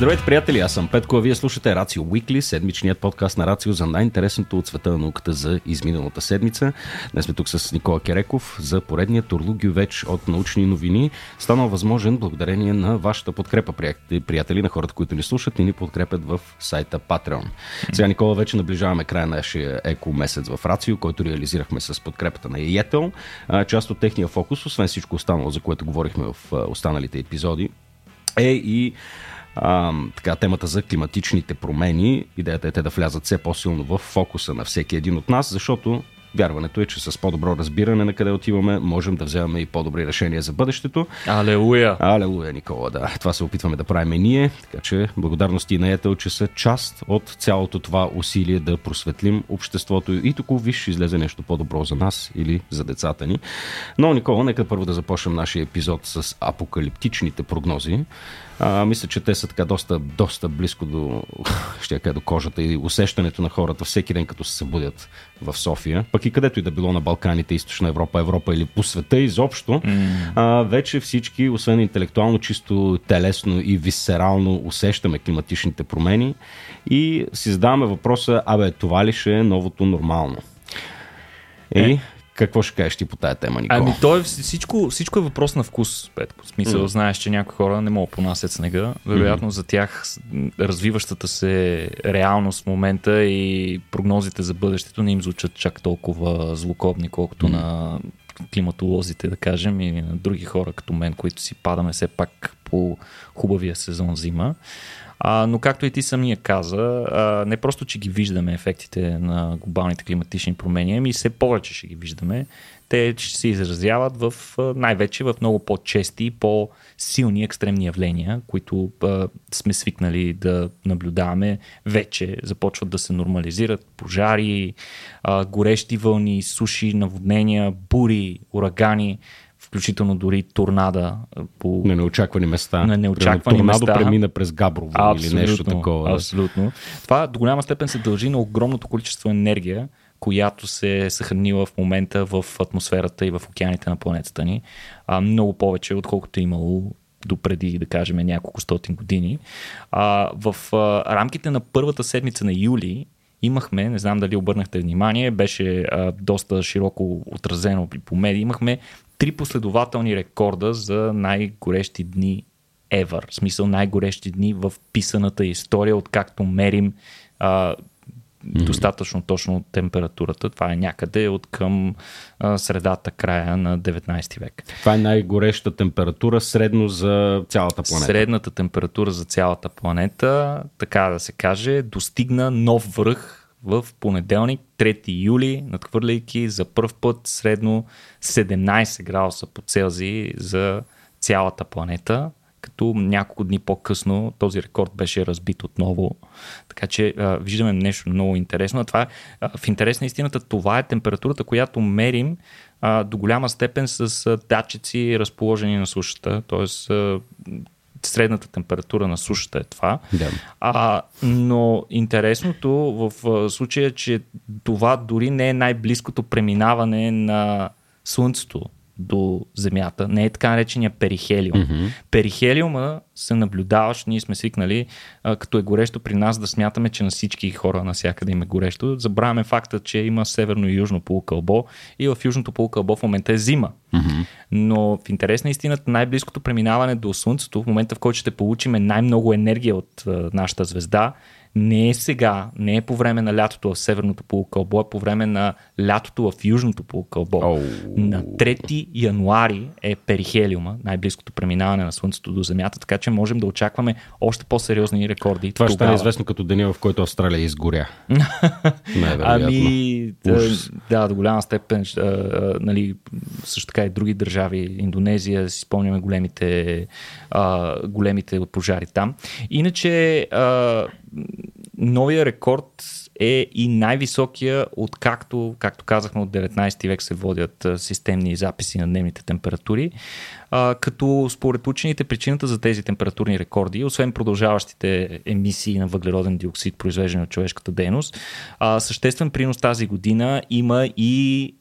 Здравейте, приятели! Аз съм Петко, а вие слушате Рацио Уикли, седмичният подкаст на Рацио за най-интересното от света на науката за изминалата седмица. Днес сме тук с Никола Кереков за поредния турлугювеч от научни новини. Станал възможен благодарение на вашата подкрепа, приятели, на хората, които ни слушат и ни подкрепят в сайта Patreon. Сега, Никола, вече наближаваме края на нашия еко месец в Рацио, който реализирахме с подкрепата на Йетел. Част от техния фокус, освен всичко останало, за което говорихме в останалите епизоди, е и а, така, темата за климатичните промени. Идеята е те да влязат все по-силно в фокуса на всеки един от нас, защото Вярването е, че с по-добро разбиране на къде отиваме, можем да вземем и по-добри решения за бъдещето. Алелуя! Алелуя, Никола, да. Това се опитваме да правим ние, така че благодарности на Етел, че са част от цялото това усилие да просветлим обществото и тук виж излезе нещо по-добро за нас или за децата ни. Но, Никола, нека първо да започнем нашия епизод с апокалиптичните прогнози. А, мисля, че те са така доста, доста близко до, ще кажа, до кожата и усещането на хората всеки ден, като се събудят в София. Пък и където и да било на Балканите, Източна Европа, Европа или по света изобщо, mm. а, вече всички, освен интелектуално, чисто телесно и висерално усещаме климатичните промени и си задаваме въпроса, абе, това ли ще е новото нормално? Е, е какво ще кажеш ти по тая тема, Никола? Ами, то е, всичко, всичко е въпрос на вкус, Петко. В смисъл, mm. знаеш, че някои хора не могат понасят снега. Вероятно mm-hmm. за тях развиващата се реалност в момента и прогнозите за бъдещето не им звучат чак толкова злокобни, колкото mm. на климатолозите, да кажем, и на други хора като мен, които си падаме все пак по хубавия сезон зима. А, но както и ти самия каза, а, не просто, че ги виждаме ефектите на глобалните климатични промени, ами все повече ще ги виждаме. Те ще се изразяват в, най-вече в много по-чести и по-силни екстремни явления, които а, сме свикнали да наблюдаваме. Вече започват да се нормализират пожари, а, горещи вълни, суши, наводнения, бури, урагани включително дори торнада по... На неочаквани места. На неочаквани торнадо места. премина през Габрово абсолютно, или нещо такова. Абсолютно. Това до голяма степен се дължи на огромното количество енергия, която се е съхранила в момента в атмосферата и в океаните на планетата ни. А, много повече, отколкото е имало допреди, да кажем, няколко стотин години. А, в а, рамките на първата седмица на юли имахме, не знам дали обърнахте внимание, беше а, доста широко отразено по медии, имахме три последователни рекорда за най-горещи дни ever. В смисъл най-горещи дни в писаната история, откакто мерим а, mm-hmm. достатъчно точно температурата. Това е някъде от към а, средата, края на 19 век. Това е най-гореща температура средно за цялата планета. Средната температура за цялата планета, така да се каже, достигна нов връх в понеделник, 3 юли, надхвърляйки за първ път средно 17 градуса по Целзий за цялата планета, като няколко дни по-късно този рекорд беше разбит отново. Така че а, виждаме нещо много интересно. Това, а, в интерес на истината, това е температурата, която мерим а, до голяма степен с а, датчици, разположени на сушата. А, средната температура на сушата е това. Да. А, но интересното в случая е, че това дори не е най-близкото преминаване на Слънцето до Земята. Не е така наречения перихелиум. Mm-hmm. Перихелиума се наблюдаваш, ние сме свикнали, а, като е горещо при нас, да смятаме, че на всички хора навсякъде им е горещо. Забравяме факта, че има северно и южно полукълбо и в южното полукълбо в момента е зима. Mm-hmm. Но в интерес на истината, най-близкото преминаване до Слънцето, в момента в който ще получим най-много енергия от а, нашата звезда, не е сега, не е по време на лятото в северното полукълбо, е по време на лятото в южното полукълбо. Oh. На 3 януари е перихелиума, най-близкото преминаване на Слънцето до Земята, така че можем да очакваме още по-сериозни рекорди. Това ще е известно като деня, в който Австралия изгоря. ами, да, да, до голяма степен, а, а, нали, също така и други държави, Индонезия, си спомняме големите, а, големите пожари там. Иначе, а, новия рекорд е и най-високия, откакто, както казахме, от 19 век се водят системни записи на дневните температури. Като според учените причината за тези температурни рекорди, освен продължаващите емисии на въглероден диоксид, произвеждани от човешката дейност, съществен принос тази година има и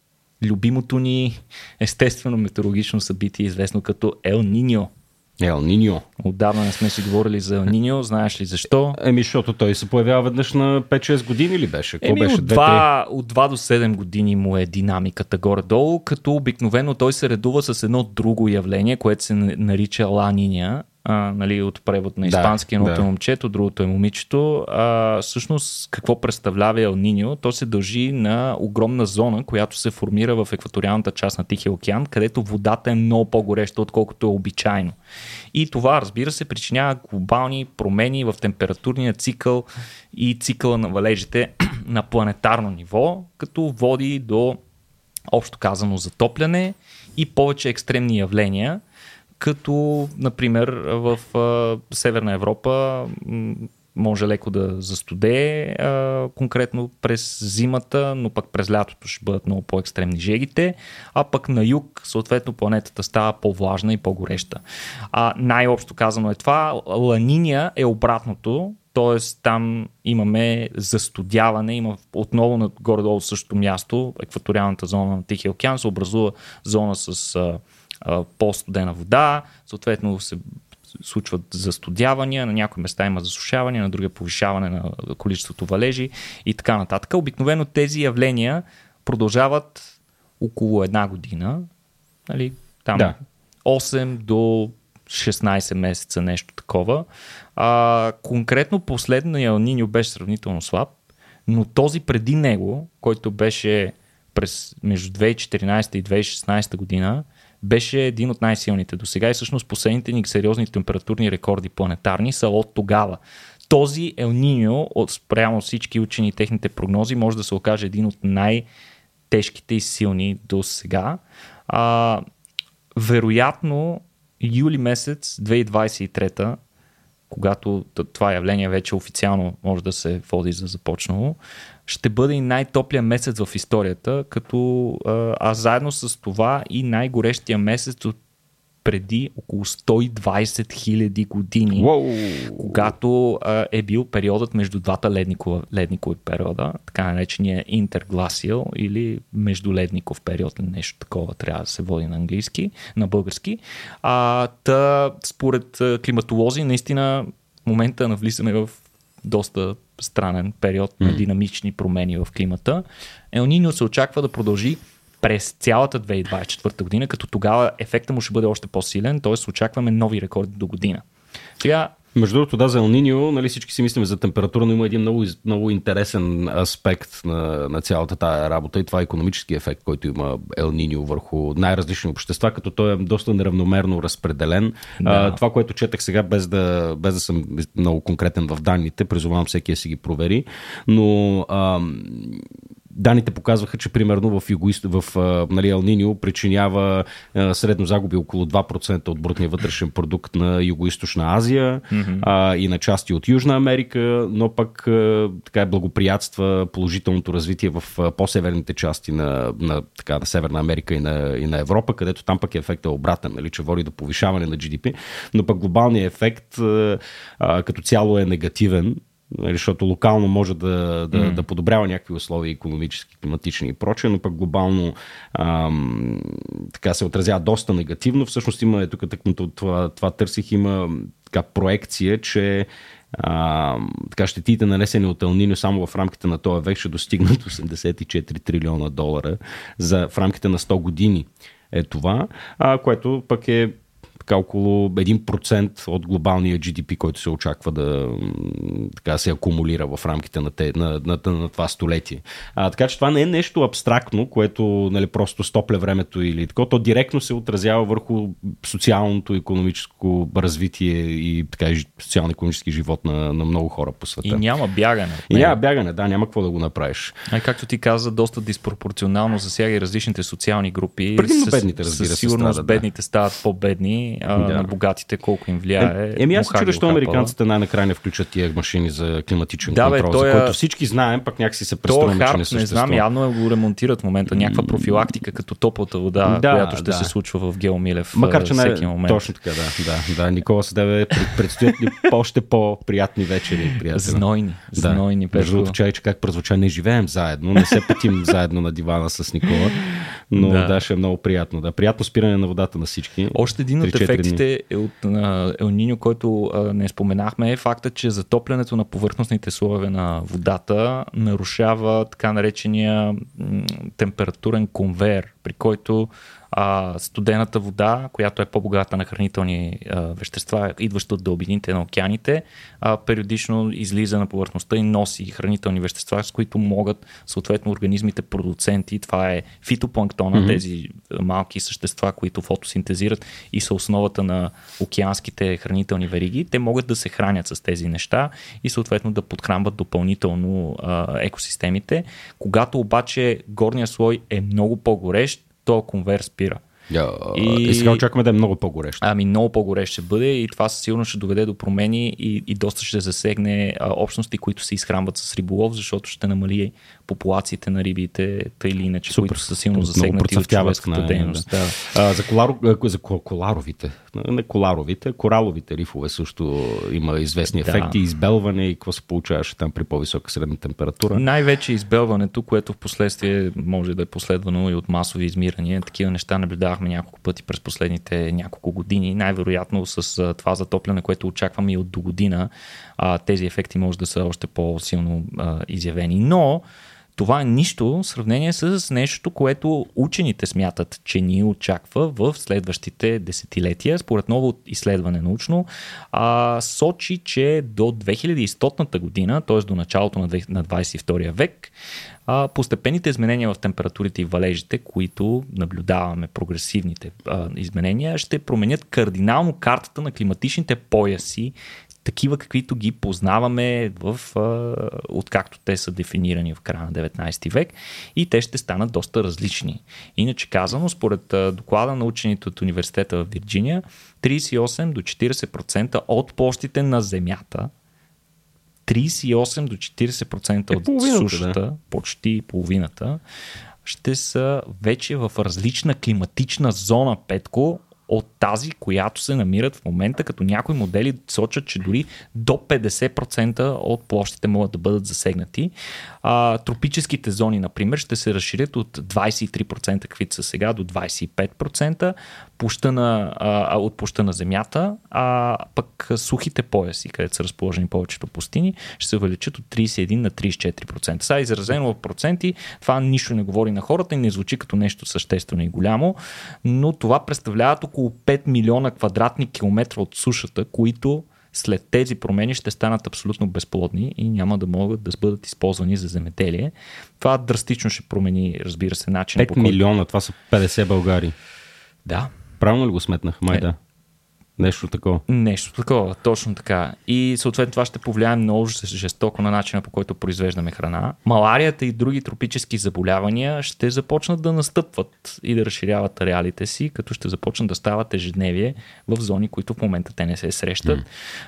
любимото ни естествено метеорологично събитие, известно като Ел Ниньо Ел Ниньо. Отдавна не сме си говорили за Ел Ниньо. Знаеш ли защо? Еми, защото той се появява веднъж на 5-6 години ли беше? Какво Еми, беше? от, 2, от 2 до 7 години му е динамиката горе-долу, като обикновено той се редува с едно друго явление, което се нарича Ла Ниня а, нали, от превод на испански, едното да. е момчето, другото е момичето. А, всъщност, какво представлява Ел Ниньо? То се дължи на огромна зона, която се формира в екваториалната част на Тихия океан, където водата е много по-гореща, отколкото е обичайно. И това, разбира се, причинява глобални промени в температурния цикъл и цикъла на валежите на планетарно ниво, като води до общо казано затопляне и повече екстремни явления, като, например, в а, Северна Европа може леко да застуде а, конкретно през зимата, но пък през лятото ще бъдат много по-екстремни жегите, а пък на юг, съответно, планетата става по-влажна и по-гореща. А, най-общо казано е това. Ланиния е обратното, т.е. там имаме застудяване, има отново на горе-долу същото място, екваториалната зона на Тихия океан, се образува зона с а, по-студена вода, съответно се случват застудявания, на някои места има засушаване, на други повишаване на количеството валежи и така нататък. Обикновено тези явления продължават около една година, нали, там да. 8 до 16 месеца, нещо такова. А, конкретно последния Ниньо беше сравнително слаб, но този преди него, който беше през между 2014 и 2016 година, беше един от най-силните до сега и всъщност последните ни сериозни температурни рекорди планетарни са от тогава. Този Ел Ниньо, от спрямо всички учени и техните прогнози, може да се окаже един от най-тежките и силни до сега. А, вероятно, юли месец 2023 когато това явление вече официално може да се води за започнало, ще бъде и най-топлия месец в историята, като а заедно с това и най-горещия месец от преди около 120 хиляди години, wow. когато а, е бил периодът между двата ледникова, ледникови периода, така наречения интергласиал или междуледников период, нещо такова трябва да се води на английски, на български. А, та, според климатолози, наистина в момента навлизаме в доста странен период на динамични промени в климата. Елнино се очаква да продължи през цялата 2024 година, като тогава ефекта му ще бъде още по-силен, т.е. очакваме нови рекорди до година. Сега между другото, да, за Елниньо, нали всички си мислим за температура, но има един много, много интересен аспект на, на цялата тая работа и това е економически ефект, който има Елниньо върху най-различни общества, като той е доста неравномерно разпределен. Да. А, това, което четах сега, без да, без да съм много конкретен в данните, призовавам всеки да си ги провери, но а, Даните показваха, че примерно в, югоист, в нали, Елнинио причинява средно загуби около 2% от брутния вътрешен продукт на Юго-Источна Азия mm-hmm. а, и на части от Южна Америка, но пък а, така благоприятства положителното развитие в а, по-северните части на, на, така, на Северна Америка и на, и на Европа, където там пък ефектът е обратен, нали, че води до повишаване на GDP, но пък глобалният ефект а, а, като цяло е негативен Нали, защото локално може да, да, mm. да подобрява някакви условия, економически, климатични и прочее, но пък глобално ам, така се отразява доста негативно. Всъщност има, тук това, това търсих, има така проекция, че а, така щетите нанесени от Елнино само в рамките на този век ще достигнат 84 трилиона долара за, в рамките на 100 години е това, а, което пък е така около 1% от глобалния GDP, който се очаква да така, се акумулира в рамките на, те, на, на, на, на това столетие. А, така че това не е нещо абстрактно, което нали, просто стопля времето или такова. То директно се отразява върху социалното, економическо развитие и така, социално-економически живот на, на много хора по света. И няма бягане. И няма бягане, да, няма какво да го направиш. А както ти каза, доста диспропорционално засяга и различните социални групи. Предимно бедните, разбира се. Със сигурност бедните да. стават по-бедни а, да. на богатите колко им влияе. Е, еми аз се чудя, защо американците най-накрая не включат тия машини за климатичен да, контрол, бе, за е... който всички знаем, пък някакси се представяме, че не съществува. Не знам, явно го ремонтират в момента. Някаква профилактика като топлата вода, да, която ще да. се случва в Геомилев Макар, че всеки момент. Точно така, да. да, да. Никола Съдеве, предстоят ли още по-приятни вечери, приятели. Знойни, знойни. Да. Между другото, чай, че как прозвуча, не живеем заедно, не се пътим заедно на дивана с Никола, но да. да, ще е много приятно. Да, приятно спиране на водата на всички. Още един от ефектите е от Ел Ниньо, който а, не споменахме, е факта, че затоплянето на повърхностните слоеве на водата нарушава така наречения м- температурен конвейер, при който а, студената вода, която е по-богата на хранителни а, вещества, идваща от дълбините на океаните, а, периодично излиза на повърхността и носи хранителни вещества, с които могат съответно организмите продуценти, това е фитопланктона, mm-hmm. тези малки същества, които фотосинтезират и са основата на океанските хранителни вериги, те могат да се хранят с тези неща и съответно да подхранват допълнително а, екосистемите. Когато обаче горния слой е много по-горещ, то конвейер спира. Yeah, и... и сега очакваме да е много по-горещо. Ами много по-горещо ще бъде и това със сигурност ще доведе до промени и, и доста ще засегне а, общности, които се изхранват с риболов, защото ще намали популациите на рибите, тъй или иначе, Супер. които са силно засегнати от човешката дейност. Да. Да. А, за, коларо, за коларовите, не коларовите, кораловите рифове също има известни да. ефекти, избелване и какво се получаваше там при по-висока средна температура. Най-вече избелването, което в последствие може да е последвано и от масови измирания. Такива неща наблюдавахме няколко пъти през последните няколко години. Най-вероятно с това затопляне, което очакваме и от до година, тези ефекти може да са още по-силно изявени. Но това е нищо в сравнение с нещо, което учените смятат, че ни очаква в следващите десетилетия. Според ново изследване научно, а, сочи, че до 2100 година, т.е. до началото на 22 век, а, постепенните изменения в температурите и валежите, които наблюдаваме, прогресивните а, изменения, ще променят кардинално картата на климатичните пояси такива каквито ги познаваме в, откакто те са дефинирани в края на 19 век и те ще станат доста различни. Иначе казано, според доклада на учените от университета в Вирджиния, 38 до 40% от площите на Земята 38 до 40% е от сушата, да. почти половината, ще са вече в различна климатична зона, Петко, от тази, която се намират в момента, като някои модели сочат, че дори до 50% от площите могат да бъдат засегнати. А, тропическите зони, например, ще се разширят от 23%, каквито са сега, до 25% площа на, а, от площа на Земята, а пък сухите пояси, където са разположени повечето пустини, ще се увеличат от 31 на 34%. Сега изразено в проценти, това нищо не говори на хората и не звучи като нещо съществено и голямо, но това представляват около 5 милиона квадратни километра от сушата, които след тези промени ще станат абсолютно безплодни и няма да могат да бъдат използвани за земеделие. Това драстично ще промени, разбира се, начин. 5 по милиона, това са 50 Българи. Да. Правилно ли го сметнах? Май е, да. Нещо такова. Нещо такова, точно така. И съответно това ще повлияе много жестоко на начина по който произвеждаме храна. Маларията и други тропически заболявания ще започнат да настъпват и да разширяват ареалите си, като ще започнат да стават ежедневие в зони, които в момента те не се срещат. Mm.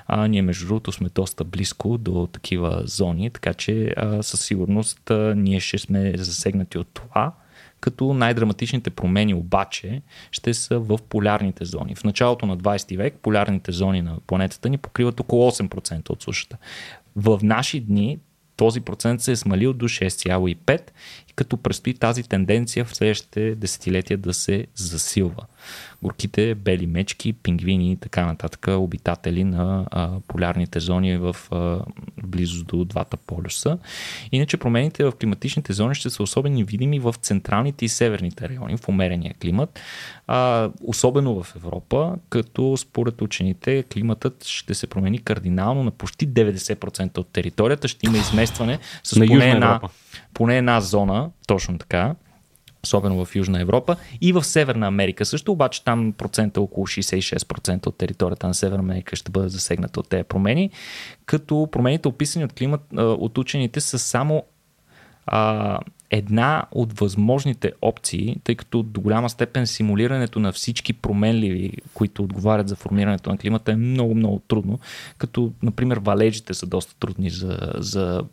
А, ние между другото сме доста близко до такива зони, така че а, със сигурност а, ние ще сме засегнати от това като най-драматичните промени обаче ще са в полярните зони. В началото на 20 век полярните зони на планетата ни покриват около 8% от сушата. В наши дни този процент се е смалил до 6,5 и като предстои тази тенденция в следващите десетилетия да се засилва горките бели мечки, пингвини и така нататък, обитатели на а, полярните зони в а, близо до двата полюса. Иначе промените в климатичните зони ще са особени видими в централните и северните райони, в умерения климат, а, особено в Европа, като според учените климатът ще се промени кардинално на почти 90% от територията. Ще има изместване с поне една, поне една зона, точно така, особено в Южна Европа и в Северна Америка също, обаче там процента е около 66% от територията на Северна Америка ще бъде засегната от тези промени, като промените описани от климат от учените са само а, една от възможните опции, тъй като до голяма степен симулирането на всички променливи, които отговарят за формирането на климата е много, много трудно, като, например, валежите са доста трудни за, за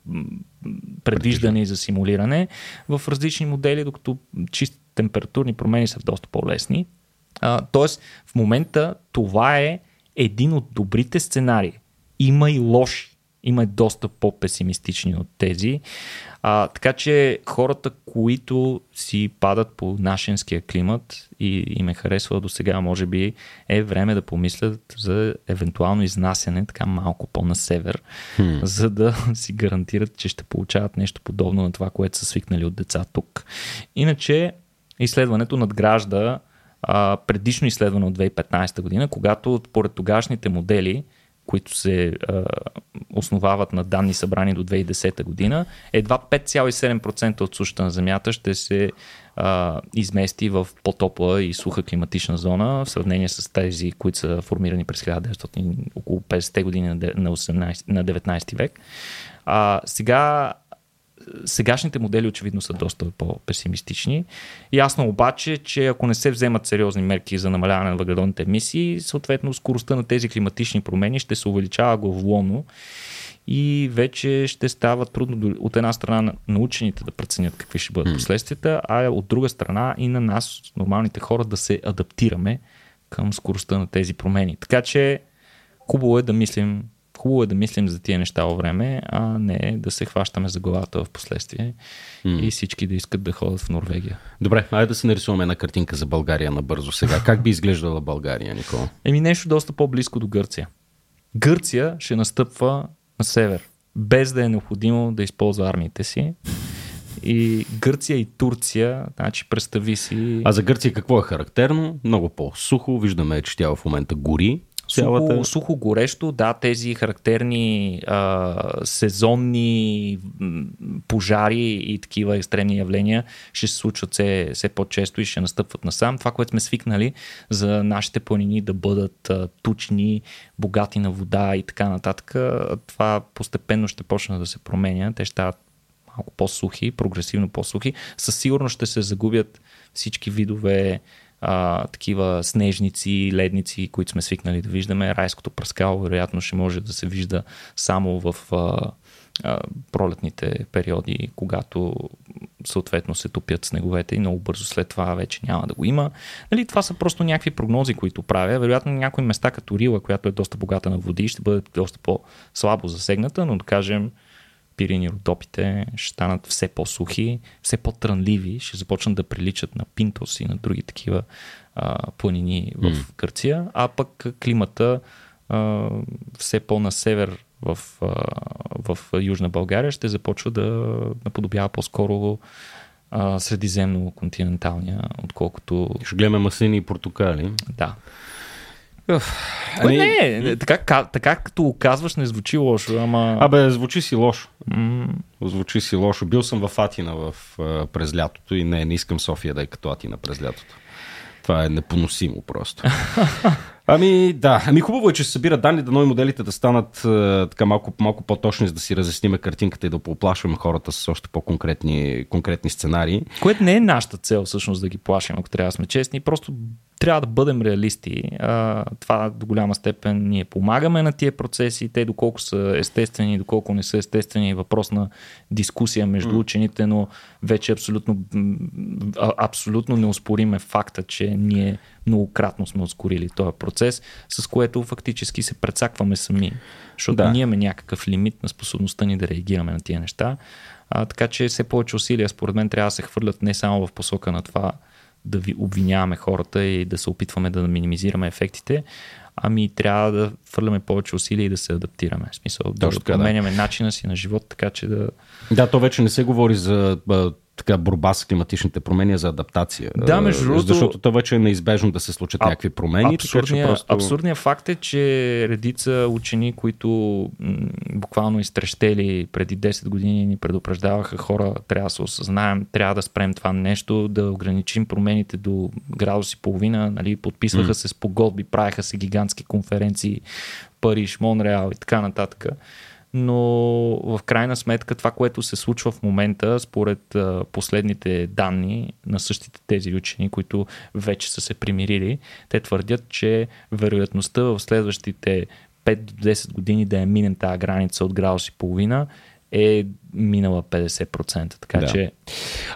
предвиждане и за симулиране в различни модели, докато чисти температурни промени са доста по-лесни. А, тоест, в момента това е един от добрите сценарии. Има и лоши има доста по-песимистични от тези. А, така че хората, които си падат по нашенския климат и им е харесвало до сега, може би е време да помислят за евентуално изнасяне така малко по-на север, hmm. за да си гарантират, че ще получават нещо подобно на това, което са свикнали от деца тук. Иначе изследването надгражда а, предишно изследване от 2015 година, когато поред тогашните модели които се а, основават на данни събрани до 2010 година, едва 5,7% от сушата на Земята ще се а, измести в по-топла и суха климатична зона в сравнение с тези, които са формирани през 1900, около 50-те години на, 18, на 19 век. А, сега сегашните модели очевидно са доста по-песимистични. Ясно обаче, че ако не се вземат сериозни мерки за намаляване на въглеродните емисии, съответно скоростта на тези климатични промени ще се увеличава главоломно и вече ще става трудно от една страна на учените да преценят какви ще бъдат последствията, а от друга страна и на нас, нормалните хора, да се адаптираме към скоростта на тези промени. Така че хубаво е да мислим хубаво е да мислим за тия неща във време, а не да се хващаме за главата в последствие mm. и всички да искат да ходят в Норвегия. Добре, айде да се нарисуваме една картинка за България набързо сега. Как би изглеждала България, Никола? Еми нещо доста по-близко до Гърция. Гърция ще настъпва на север, без да е необходимо да използва армиите си. И Гърция и Турция, значи представи си. А за Гърция какво е характерно? Много по-сухо. Виждаме, че тя в момента гори. Цялата... Сухо, сухо горещо, да, тези характерни а, сезонни пожари и такива екстремни явления ще се случват все, все по-често и ще настъпват насам. Това, което сме свикнали за нашите планини да бъдат а, тучни, богати на вода и така нататък, това постепенно ще почне да се променя. Те ще стават малко по-сухи, прогресивно по-сухи. Със сигурност ще се загубят всички видове а, такива снежници, ледници, които сме свикнали да виждаме. Райското пръскало вероятно ще може да се вижда само в а, а, пролетните периоди, когато съответно се топят снеговете и много бързо след това вече няма да го има. Нали, това са просто някакви прогнози, които правя. Вероятно някои места като Рила, която е доста богата на води, ще бъде доста по-слабо засегната, но да кажем пирини родопите ще станат все по-сухи, все по-трънливи, ще започнат да приличат на Пинтос и на други такива а, планини в mm. Гърция, а пък климата а, все по-на север в, а, в Южна България ще започва да наподобява по-скоро средиземно-континенталния, отколкото... Ще гледаме маслини и портокали. Да. Ами... Не, не, така, така като го казваш не звучи лошо, ама... Абе, звучи си лошо. Mm. Звучи си лошо. Бил съм в Атина в, през лятото и не, не искам София да е като Атина през лятото. Това е непоносимо просто. Ами да, ами хубаво е, че се събират данни, да нови моделите да станат е, така малко, малко по-точни, за да си разясниме картинката и да поплашваме хората с още по-конкретни конкретни сценарии. Което не е нашата цел всъщност да ги плашим, ако трябва да сме честни. Просто трябва да бъдем реалисти. А, това до голяма степен ние помагаме на тия процеси, те доколко са естествени, доколко не са естествени, е въпрос на дискусия между mm. учените, но вече абсолютно, абсолютно не успориме факта, че ние многократно сме ускорили този процес, с което фактически се прецакваме сами, защото да. ние имаме някакъв лимит на способността ни да реагираме на тия неща. А, така че все повече усилия, според мен, трябва да се хвърлят не само в посока на това да ви обвиняваме хората и да се опитваме да минимизираме ефектите, ами трябва да хвърляме повече усилия и да се адаптираме. В смисъл, Точно да променяме да. начина си на живот, така че да. Да, то вече не се говори за така борба с климатичните промени за адаптация. Да, между другото. Защото то вече е неизбежно да се случат а, някакви промени. Абсурдният, така, просто... абсурдният факт е, че редица учени, които м- буквално изтрещели преди 10 години ни предупреждаваха хора, трябва да се осъзнаем, трябва да спрем това нещо, да ограничим промените до градус и половина, нали, подписваха mm. се с погодби, правеха се гигантски конференции Париж, Монреал и така нататък но в крайна сметка това, което се случва в момента, според последните данни на същите тези учени, които вече са се примирили, те твърдят, че вероятността в следващите 5 до 10 години да я минем тази граница от градус и половина е минала 50%. Така Да. че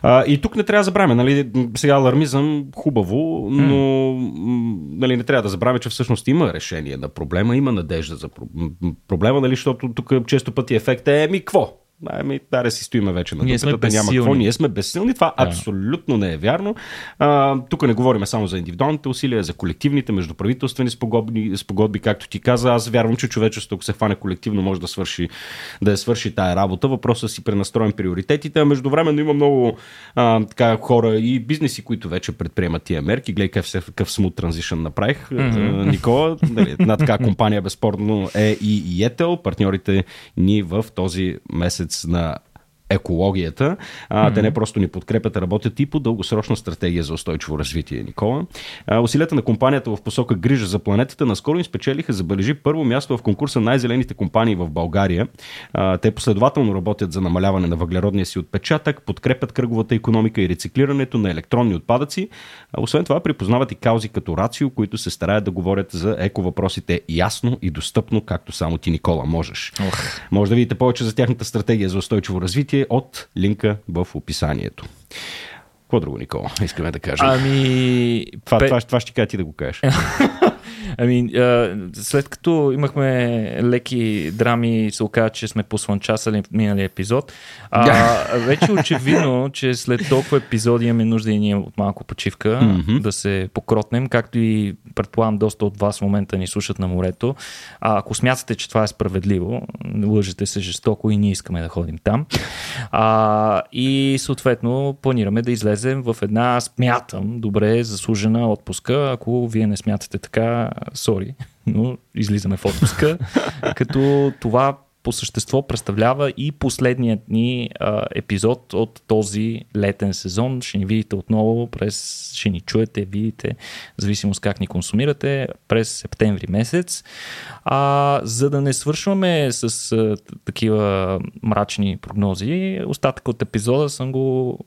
А, и тук не трябва да забравяме, нали, сега алармизъм хубаво, но м, нали, не трябва да забравяме, че всъщност има решение на проблема, има надежда за проблема, нали, защото тук често пъти ефект е, еми, какво? Ами, да, си стоиме вече на дупката, няма какво, ние сме безсилни. Това Да. абсолютно не е вярно. А, тук не говорим само за индивидуалните усилия, за колективните, междуправителствени спогодби, спогодби, както ти каза. Аз вярвам, че човечеството, ако се хване колективно, може да свърши, да я свърши тая работа. Въпросът си пренастроим приоритетите, а междувременно има много а, така, хора и бизнеси, които вече предприемат тия мерки. Гледай какъв, какъв смут транзишън направих, mm-hmm. Никола. Нали, една така компания безспорно е и Йетел, партньорите ни в този месец на екологията. А, mm-hmm. Те не просто ни подкрепят, а работят и по дългосрочна стратегия за устойчиво развитие, Никола. А, усилията на компанията в посока грижа за планетата наскоро им спечелиха, забележи, първо място в конкурса най-зелените компании в България. А, те последователно работят за намаляване на въглеродния си отпечатък, подкрепят кръговата економика и рециклирането на електронни отпадъци. А, освен това, припознават и каузи като Рацио, които се стараят да говорят за еко въпросите ясно и достъпно, както само ти, Никола, можеш. Ох. Може да видите повече за тяхната стратегия за устойчиво развитие от линка в описанието. Какво друго, Никола, искаме да кажем? Ами, това, пе- това, това ще кажа ти да го кажеш. Ами, а, след като имахме леки драми, се оказа, че сме послънчасали миналия епизод, а, вече е очевидно, че след толкова епизоди имаме нужда и ние от малко почивка, mm-hmm. да се покротнем, както и предполагам доста от вас в момента ни слушат на морето. А, ако смятате, че това е справедливо, лъжете се жестоко и ние искаме да ходим там. А, и съответно планираме да излезем в една, смятам, добре заслужена отпуска. Ако вие не смятате така, сори, но излизаме в отпуска. като това по същество представлява и последният ни а, епизод от този летен сезон. Ще ни видите отново през, ще ни чуете, видите, зависимост как ни консумирате, през септември месец. А, за да не свършваме с а, такива мрачни прогнози, остатък от епизода съм го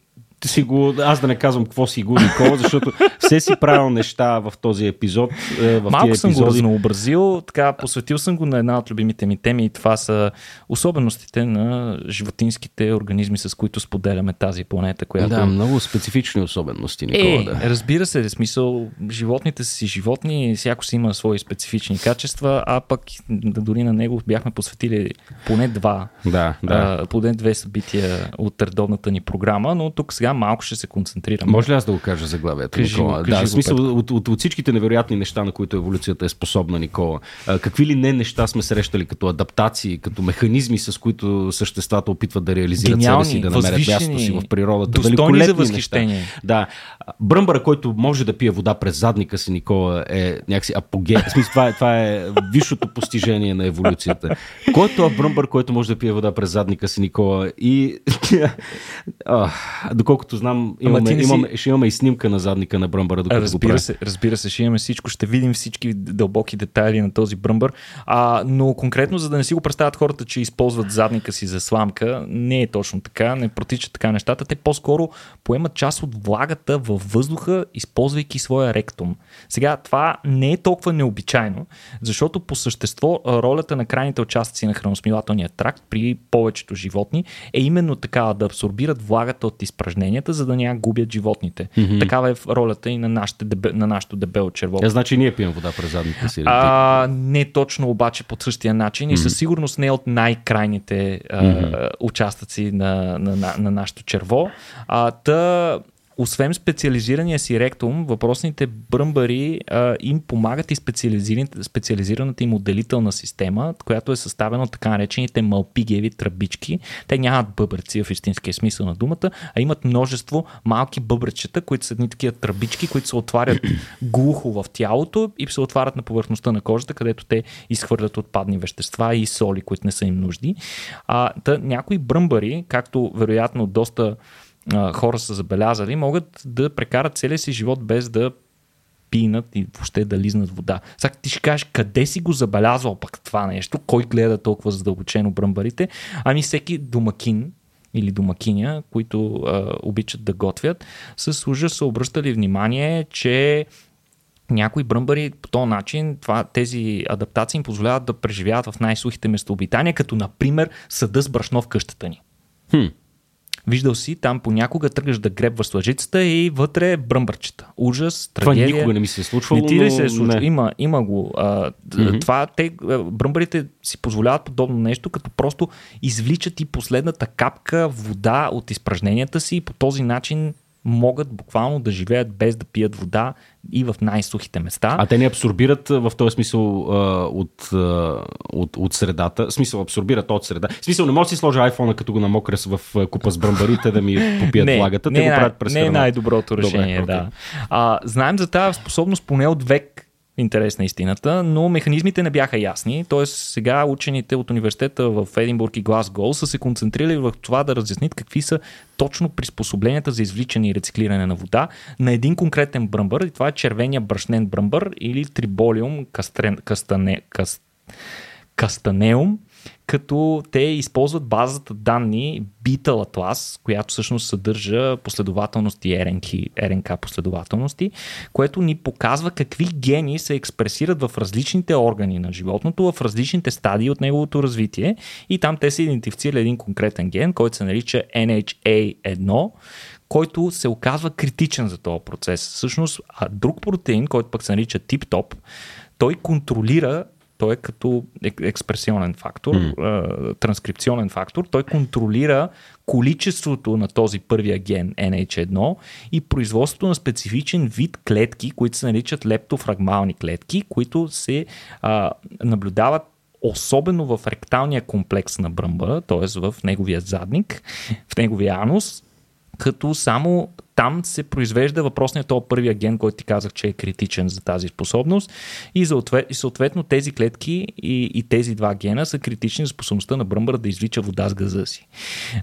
Ти си го, аз да не казвам какво си го, Никола, защото все си правил неща в този епизод. е, В Малко тия съм го разнообразил, така посветил съм го на една от любимите ми теми и това са особеностите на животинските организми, с които споделяме тази планета, която Да, много специфични особености, Никола. е, да. разбира се, в смисъл, животните са си животни, всяко си има свои специфични качества, а пък да дори на него бяхме посветили поне два, Да, да. а, поне две събития от редовната ни програма, но тук сега малко ще се концентрираме. Може ли аз да го кажа заглавието, Кажи Никола? го, кажи да, го, в смисъл от, от, от всичките невероятни неща, на които еволюцията е способна, Никола. А, какви ли не неща сме срещали като адаптации, като механизми, с които съществата опитват да реализират Гениални, себе си, да намерят възвишени, място си в природата. достойни за възхищение. Неща. Да. Бръмбъра, който може да пие вода през задника си, Никола, е някакси апогей. В смисъл, това е, това е висшето постижение на еволюцията. Кой е този бръмбър, който може да пие вода през задника си, Никола? И а, доколкото знам, имаме, си- имаме, ще имаме и снимка на задника на бръмбъра, докато го Разбира прави. се, разбира се, ще имаме всичко, ще видим всички дълбоки детайли на този бръмбър. А, но конкретно, за да не си го представят хората, че използват задника си за сламка, не е точно така, не протичат така нещата. Те по-скоро поемат част от влагата във въздуха, използвайки своя ректум. Сега, това не е толкова необичайно, защото по същество ролята на крайните участъци на храносмилателния тракт при повечето животни е именно такава да абсорбират влагата от изпражненията, за да няма губят животните. Mm-hmm. Такава е ролята и на, нашите на нашото дебело черво. Е, значи ние пием вода през задника си. А... А, не точно обаче по същия начин и със сигурност не от най-крайните а, участъци на, на, на, на нашето черво. А, та, освен специализирания си ректум, въпросните бръмбари а, им помагат и специализираната, им отделителна система, която е съставена от така наречените малпигеви тръбички. Те нямат бъбреци в истинския смисъл на думата, а имат множество малки бъбречета, които са едни такива тръбички, които се отварят глухо в тялото и се отварят на повърхността на кожата, където те изхвърлят отпадни вещества и соли, които не са им нужди. А, та, някои бръмбари, както вероятно доста хора са забелязали, могат да прекарат целия си живот без да пинат и въобще да лизнат вода. Сега ти ще кажеш, къде си го забелязвал пък това нещо? Кой гледа толкова задълбочено бръмбарите? Ами всеки домакин или домакиня, които а, обичат да готвят, с ужас са обръщали внимание, че някои бръмбари по този начин, това, тези адаптации им позволяват да преживяват в най-сухите местообитания, като например съда с брашно в къщата ни. Хм. Виждал си, там понякога тръгаш да гребваш лъжицата и вътре е бръмбърчета. Ужас, Това трагедия. никога не ми се е случвало. Не ти ли се е случило? не. Има, има го. А, mm-hmm. Това, те, а, бръмбарите си позволяват подобно нещо, като просто извличат и последната капка вода от изпражненията си и по този начин могат буквално да живеят без да пият вода и в най-сухите места. А те не абсорбират в този смисъл от, от, от средата. В смисъл абсорбират от среда. В смисъл не може да си сложа айфона като го намокря в купа с брамбарите да ми попият не, влагата. не, Те е го правят през не е най-доброто Добре, решение, окей. да. А, знаем за тази способност поне от век интерес на истината, но механизмите не бяха ясни. Тоест сега учените от университета в Единбург и Глазгол са се концентрирали в това да разяснят какви са точно приспособленията за извличане и рециклиране на вода на един конкретен бръмбър и това е червения брашнен бръмбър или триболиум кастрен, кастане, каст, кастанеум, като те използват базата данни Beetle Atlas, която всъщност съдържа последователности РНК, РНК последователности, което ни показва какви гени се експресират в различните органи на животното, в различните стадии от неговото развитие и там те са идентифицирали един конкретен ген, който се нарича NHA1, който се оказва критичен за този процес. Всъщност, а друг протеин, който пък се нарича тип-топ, той контролира той е като ек- експресионен фактор, mm. транскрипционен фактор. Той контролира количеството на този първия ген NH1 и производството на специфичен вид клетки, които се наричат лептофрагмални клетки, които се а, наблюдават особено в ректалния комплекс на бръмба, т.е. в неговия задник, в неговия анус, като само там се произвежда въпросният този първия ген, който ти казах, че е критичен за тази способност и, съответно тези клетки и, и тези два гена са критични за способността на бръмбъра да извлича вода с газа си.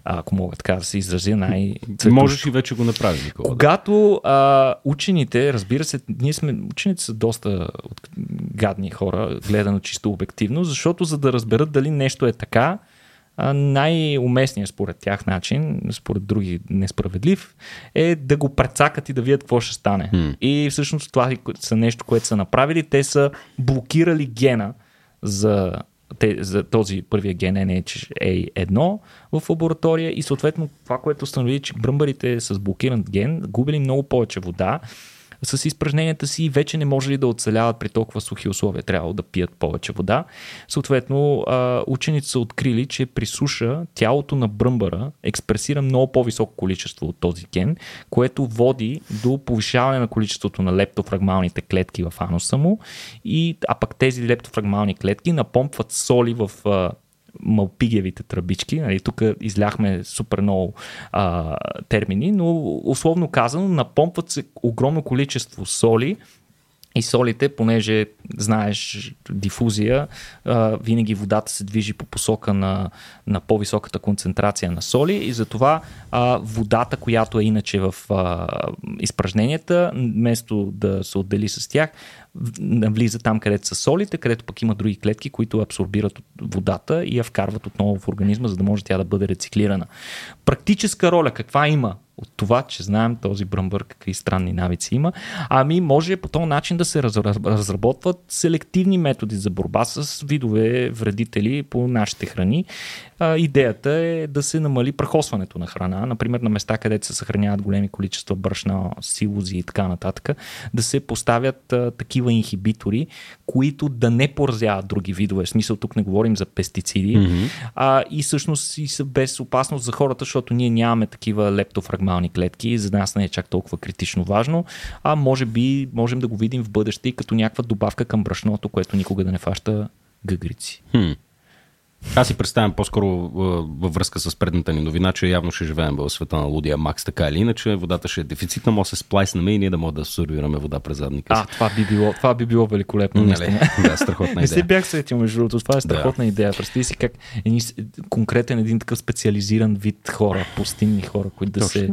Ако мога така да се изразя най Можеш и вече го направи, Никола. когато а, учените, разбира се, ние сме, учените са доста гадни хора, гледано чисто обективно, защото за да разберат дали нещо е така, най-уместният според тях начин, според други несправедлив, е да го прецакат и да видят какво ще стане. Хм. И всъщност това са нещо, което са направили. Те са блокирали гена за, те, за този първия ген NHA1 в лаборатория и съответно това, което установили, че бръмбарите с блокиран ген губили много повече вода с изпражненията си вече не може ли да оцеляват при толкова сухи условия. Трябва да пият повече вода. Съответно, учените са открили, че при суша тялото на бръмбара експресира много по-високо количество от този ген, което води до повишаване на количеството на лептофрагмалните клетки в ануса му, и, а пък тези лептофрагмални клетки напомпват соли в малпигевите тръбички. Нали, тук изляхме супер много а, термини, но условно казано напомпват се огромно количество соли и солите, понеже знаеш дифузия, винаги водата се движи по посока на, на по-високата концентрация на соли и затова водата, която е иначе в изпражненията, вместо да се отдели с тях, в- навлиза там, където са солите, където пък има други клетки, които абсорбират водата и я вкарват отново в организма, за да може тя да бъде рециклирана. Практическа роля каква има от това, че знаем този бръмбър какви странни навици има. Ами може по този начин да се раз- раз- разработват селективни методи за борба с видове вредители по нашите храни. А, идеята е да се намали прахосването на храна, например на места, където се съхраняват големи количества брашна, силози и така нататък, да се поставят а, такива инхибитори, които да не поразяват други видове. В смисъл тук не говорим за пестициди, Мгм. а, и всъщност и са без опасност за хората, защото ние нямаме такива лептофрагмални клетки за нас не е чак толкова критично важно, а може би можем да го видим в бъдеще и като някаква добавка към брашното, което никога да не фаща гъгрици. Хм. Аз си представям по-скоро във връзка с предната ни новина, че явно ще живеем в света на лудия Макс, така или иначе водата ще е дефицитна, може да се сплайснем и ние да можем да абсорбираме вода през задника си. А, това би било, това би било великолепно. нали? Да, страхотна Не се идея. бях сетил, между другото. Това е страхотна идея. Представи си как един конкретен един такъв специализиран вид хора, пустинни хора, които да се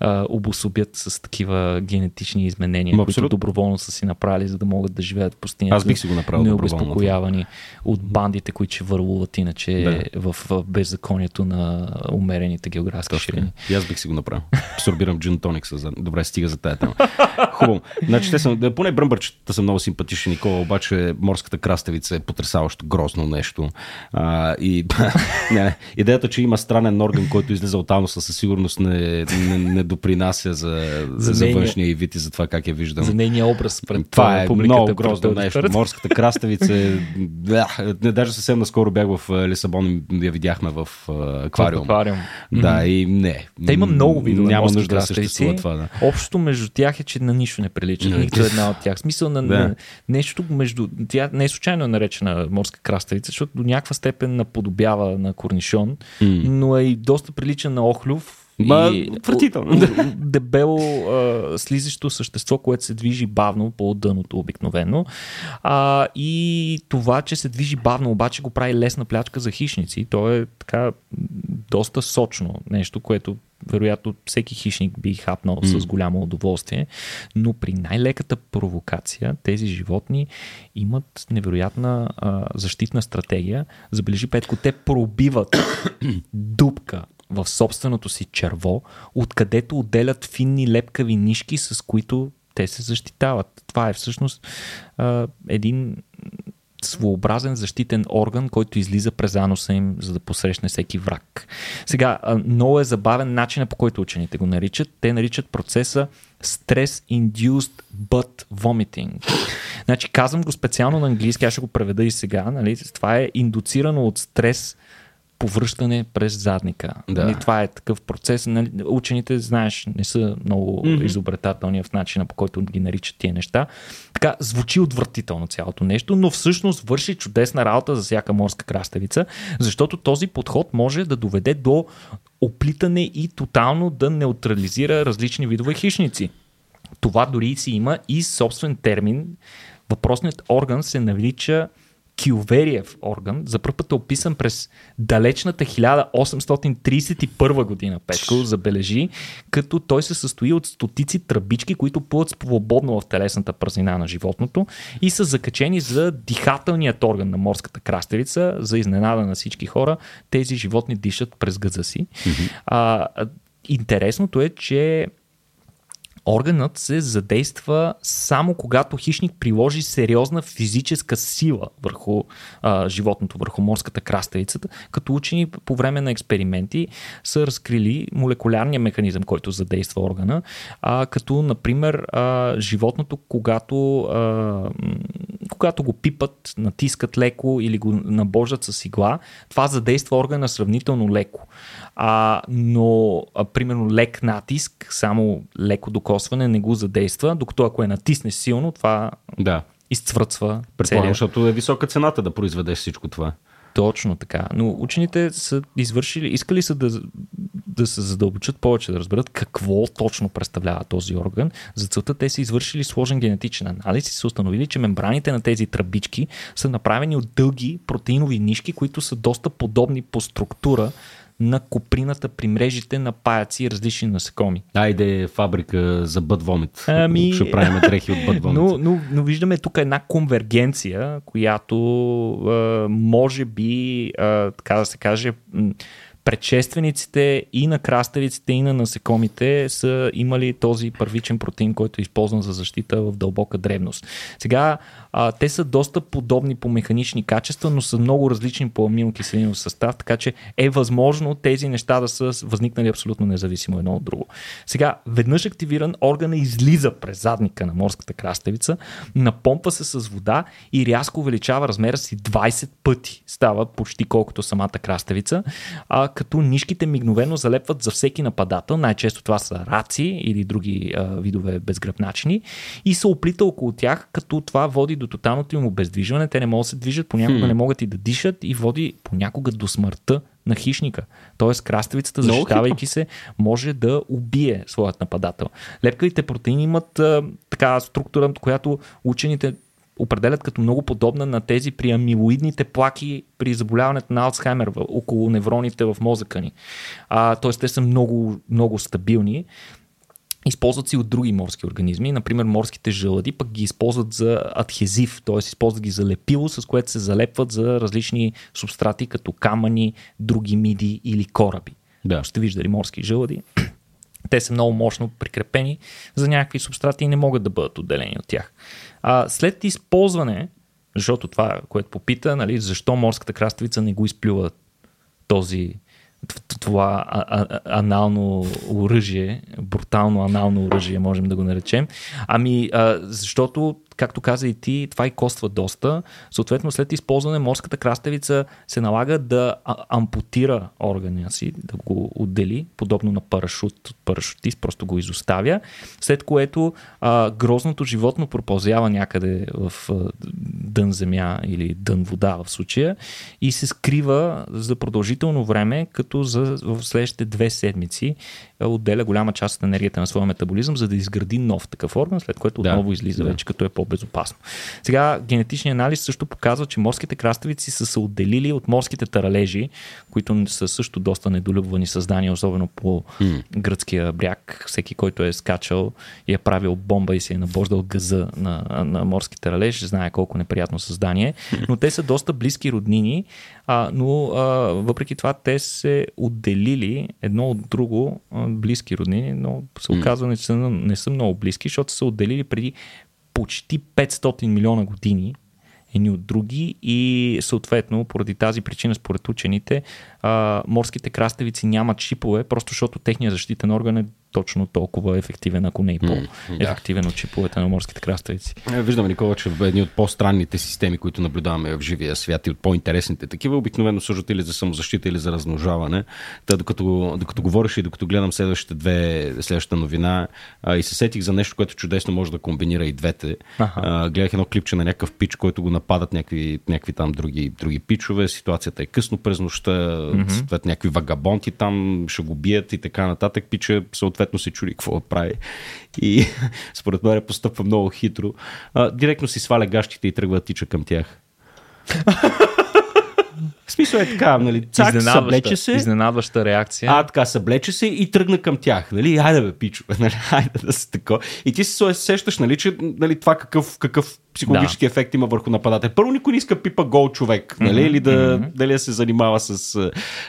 а, обособят с такива генетични изменения, Ма, които доброволно са си направили, за да могат да живеят в пустинята. Аз бих си го направил. Необезпокоявани от бандите, които ще върлуват и иначе да. в, в беззаконието на умерените географски Точно. ширини. И аз бих си го направил. Абсорбирам джин тоник. За... Добре, стига за тая тема. Хубаво. Значи, те са, поне бръмбърчета са много симпатични, Никола, обаче морската краставица е потрясаващо грозно нещо. А, и не, идеята, че има странен орган, който излиза от ануса, със сигурност не, не, не допринася за, за, за външния и вид и за това как я виждам. За нейния образ пред това е много грозно нещо. Морската краставица е... Не, даже съвсем наскоро бях в Лисабон я видяхме в аквариум. В аквариум. Да, и не. Те има много видове Няма нужда да съществува това. Да. Общото между тях е, че на нищо не прилича. Нито една от тях. Смисъл на, да. на нещо между... Тя не е случайно е наречена морска краставица, защото до някаква степен наподобява на корнишон, mm. но е и доста прилича на охлюв Ма, и, отвратително. Дебело а, слизащо същество, което се движи бавно по дъното обикновено. А, и това, че се движи бавно, обаче го прави лесна плячка за хищници. То е така доста сочно нещо, което вероятно всеки хищник би хапнал mm. с голямо удоволствие, но при най-леката провокация тези животни имат невероятна а, защитна стратегия. Забележи, Петко, те пробиват дупка в собственото си черво, откъдето отделят финни лепкави нишки, с които те се защитават. Това е всъщност а, един своеобразен защитен орган, който излиза през аноса им, за да посрещне всеки враг. Сега, много е забавен начин по който учените го наричат. Те наричат процеса Stress-Induced Butt Vomiting. Значи, казвам го специално на английски, аз ще го преведа и сега. Нали? Това е индуцирано от стрес повръщане през задника. Да. Нали, това е такъв процес. Нали, учените, знаеш, не са много mm-hmm. изобретателни в начина по който ги наричат тия неща. Така, звучи отвратително цялото нещо, но всъщност върши чудесна работа за всяка морска краставица, защото този подход може да доведе до оплитане и тотално да неутрализира различни видове хищници. Това дори си има и собствен термин. Въпросният орган се нарича Кювериев орган за първ път е описан през далечната 1831 година, Петко, забележи, като той се състои от стотици тръбички, които плуват свободно в телесната празнина на животното и са закачени за дихателният орган на морската краставица. За изненада на всички хора, тези животни дишат през гъза си. Mm-hmm. А, интересното е, че органът се задейства само когато хищник приложи сериозна физическа сила върху а, животното, върху морската краставицата, като учени по време на експерименти са разкрили молекулярния механизъм, който задейства органа, а, като например а, животното, когато, а, когато го пипат, натискат леко или го набожат с игла, това задейства органа сравнително леко. А, но, а, примерно, лек натиск, само леко докосване не го задейства, докато ако е натисне силно, това да. изцвърцва. Предполагам, защото е висока цената да произведеш всичко това. Точно така. Но учените са извършили, искали са да, да се задълбочат повече, да разберат какво точно представлява този орган. За целта те са извършили сложен генетичен анализ и са установили, че мембраните на тези тръбички са направени от дълги протеинови нишки, които са доста подобни по структура на коприната при мрежите на паяци и различни насекоми. Айде фабрика за бъд вомит. Ами... Ще правим дрехи от бъд вомит. Но, но, но виждаме тук една конвергенция, която а, може би, а, така да се каже, предшествениците и на краставиците, и на насекомите са имали този първичен протеин, който е използван за защита в дълбока древност. Сега а, те са доста подобни по механични качества, но са много различни по аминокиселинов състав, така че е възможно тези неща да са възникнали абсолютно независимо едно от друго. Сега, веднъж активиран, органа излиза през задника на морската краставица, напомпа се с вода и рязко увеличава размера си 20 пъти. Става почти колкото самата краставица, а, като нишките мигновено залепват за всеки нападател. Най-често това са раци или други а, видове безгръбначни и се оплита около тях, като това води до тоталното им обездвижване. Те не могат да се движат, понякога hmm. не могат и да дишат и води понякога до смъртта на хищника. Тоест краставицата, защитавайки се, може да убие своят нападател. Лепкавите протеини имат а, така структура, която учените определят като много подобна на тези при амилоидните плаки при заболяването на Алцхаймер около невроните в мозъка ни. А, тоест те са много, много стабилни Използват си от други морски организми, например морските жълъди, пък ги използват за адхезив, т.е. използват ги за лепило, с което се залепват за различни субстрати, като камъни, други миди или кораби. Да. Ще виждали морски жълъди. Те са много мощно прикрепени за някакви субстрати и не могат да бъдат отделени от тях. А, след използване, защото това, което попита, нали, защо морската краставица не го изплюва този това анално оръжие, брутално анално оръжие, можем да го наречем. Ами, а, защото както каза и ти, това и коства доста. Съответно, след използване морската краставица се налага да ампутира органа си, да го отдели, подобно на парашут. Парашутист просто го изоставя, след което а, грозното животно пропълзява някъде в а, дън земя или дън вода в случая и се скрива за продължително време, като за, в следващите две седмици отделя голяма част от енергията на своя метаболизъм, за да изгради нов такъв орган, след което отново да, излиза да. вече като е по-безопасно. Сега генетичният анализ също показва, че морските краставици са се отделили от морските таралежи, които са също доста недолюбвани създания, особено по mm. гръцкия бряг. Всеки, който е скачал и е правил бомба и се е набождал газа на, на морски таралеж, знае колко неприятно създание. Но те са доста близки роднини, а, но а, въпреки това те се отделили едно от друго близки роднини, но се оказва, че не са много близки, защото са отделили преди почти 500 милиона години едни от други и съответно поради тази причина според учените а, морските краставици нямат чипове, просто защото техният защитен орган е точно толкова ефективен, ако не и по-ефективен mm, от чиповете на морските краставици. Е, виждаме, Никола, че в едни от по-странните системи, които наблюдаваме в живия свят и от по-интересните такива, обикновено служат или за самозащита, или за размножаване. Та, докато, докато говориш и докато гледам следващите две, следващата новина а, и се сетих за нещо, което чудесно може да комбинира и двете. А, гледах едно клипче на някакъв пич, който го нападат някакви, някакви там други, други пичове. Ситуацията е късно през нощта, mm-hmm. някакви вагабонти там ще го бият и така нататък. Пича съответно се чури какво прави. И според мен постъпва много хитро. А, директно си сваля гащите и тръгва да тича към тях. В смисъл е така, нали? Цак, съблече се. Изненадваща реакция. А, така, съблече се и тръгна към тях. Нали? Айде бе, пичове, нали? Айде да се тако. И ти се сещаш, нали, че нали, това какъв, какъв психологически да. ефект има върху нападател. Първо никой не иска пипа гол човек, нали? Mm-hmm. Или да, mm-hmm. дали да се занимава с,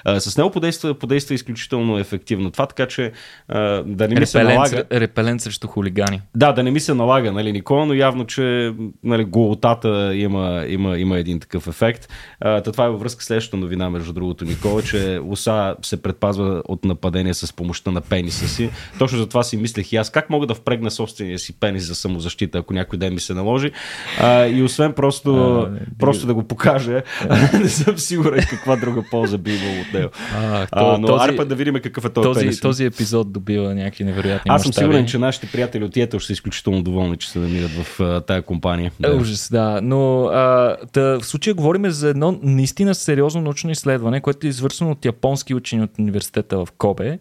а, с него, подейства, подейства изключително ефективно. Това така, че а, да не ми се налага... Репелент срещу хулигани. Да, да не ми се налага, нали, Никола, но явно, че нали, голотата има, има, има един такъв ефект. А, това е във връзка с следващата новина, между другото, Никола, че Оса се предпазва от нападение с помощта на пениса си. Точно за това си мислех и аз как мога да впрегна собствения си пенис за самозащита, ако някой ден ми се наложи. А, и освен просто, а, не, просто да го покажа, не съм сигурен каква друга полза би имал от него. А, а, но този, арпа да видим какъв е този, този пенис. Този епизод добива някакви невероятни Аз съм сигурен, че нашите приятели от Йетъл ще са изключително доволни, че се намират в а, тая компания. Да. Ужас, да. Но а, да, в случая говорим за едно наистина сериозно научно изследване, което е извършено от японски учени от университета в Кобе,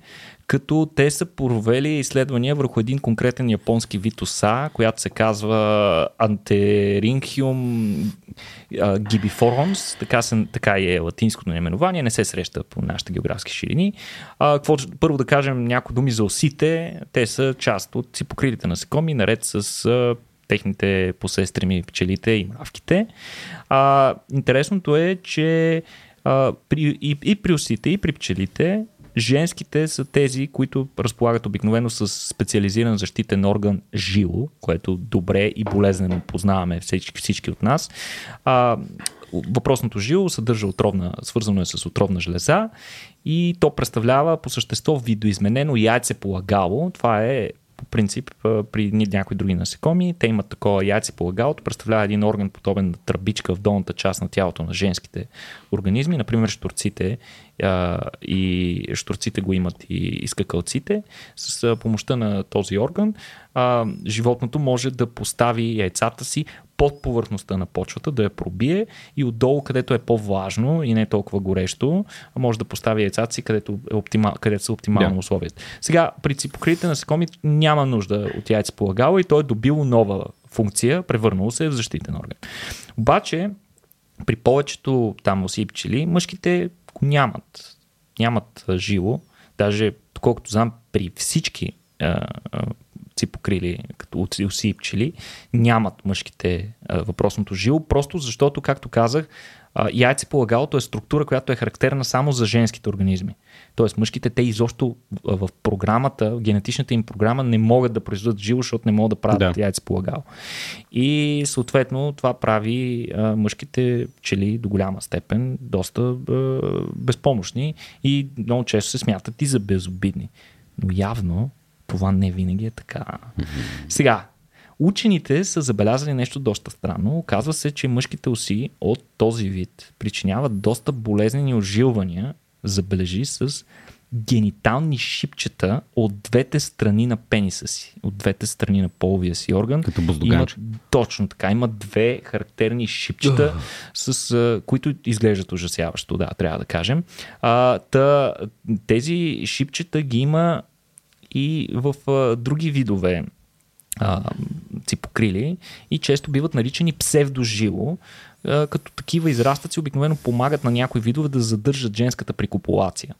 като те са провели изследвания върху един конкретен японски вид оса, която се казва Anterincium gibiforons, така, се, така е латинското наименование, не се среща по нашите географски ширини. А, какво, първо да кажем някои думи за осите, те са част от ципокрилите насекоми, наред с техните посестрими пчелите и мравките. А, интересното е, че а, при, и, и при осите, и при пчелите Женските са тези, които разполагат обикновено с специализиран защитен орган жило, което добре и болезнено познаваме всички, всички от нас. А, въпросното жило съдържа отровна, свързано е с отровна железа и то представлява по същество видоизменено яйце полагало. Това е по принцип при някои други насекоми. Те имат такова яйце полагалото, представлява един орган подобен на тръбичка в долната част на тялото на женските организми. Например, штурците а, и штурците го имат и изкакалците. С помощта на този орган а, животното може да постави яйцата си под повърхността на почвата, да я пробие и отдолу, където е по-влажно и не е толкова горещо, може да постави яйцата си, където, е оптимал, където са оптимални yeah. условията. Сега, при ципокрилите насекоми няма нужда от яйца полагало и той е добил нова функция, превърнало се в защитен орган. Обаче, при повечето там оси пчели, мъжките го нямат. Нямат жило. Даже, колкото знам, при всички ципокрили, като уси нямат мъжките а, въпросното жило, просто защото, както казах, яйцеполагалото е структура, която е характерна само за женските организми. Тоест мъжките те изобщо в програмата, в генетичната им програма не могат да произведат живо, защото не могат да правят да. яйцеполагало. И съответно това прави а, мъжките пчели до голяма степен доста а, безпомощни и много често се смятат и за безобидни. Но явно това не винаги е така. Сега, Учените са забелязали нещо доста странно. Оказва се, че мъжките оси от този вид причиняват доста болезнени ожилвания, забележи, с генитални шипчета от двете страни на пениса си, от двете страни на половия си орган. Като Имат, точно така. Има две характерни шипчета, с, които изглеждат ужасяващо, да, трябва да кажем. А, та, тези шипчета ги има и в а, други видове а, ципокрили и често биват наричани псевдожило, а, като такива израстъци обикновено помагат на някои видове да задържат женската прикопулация.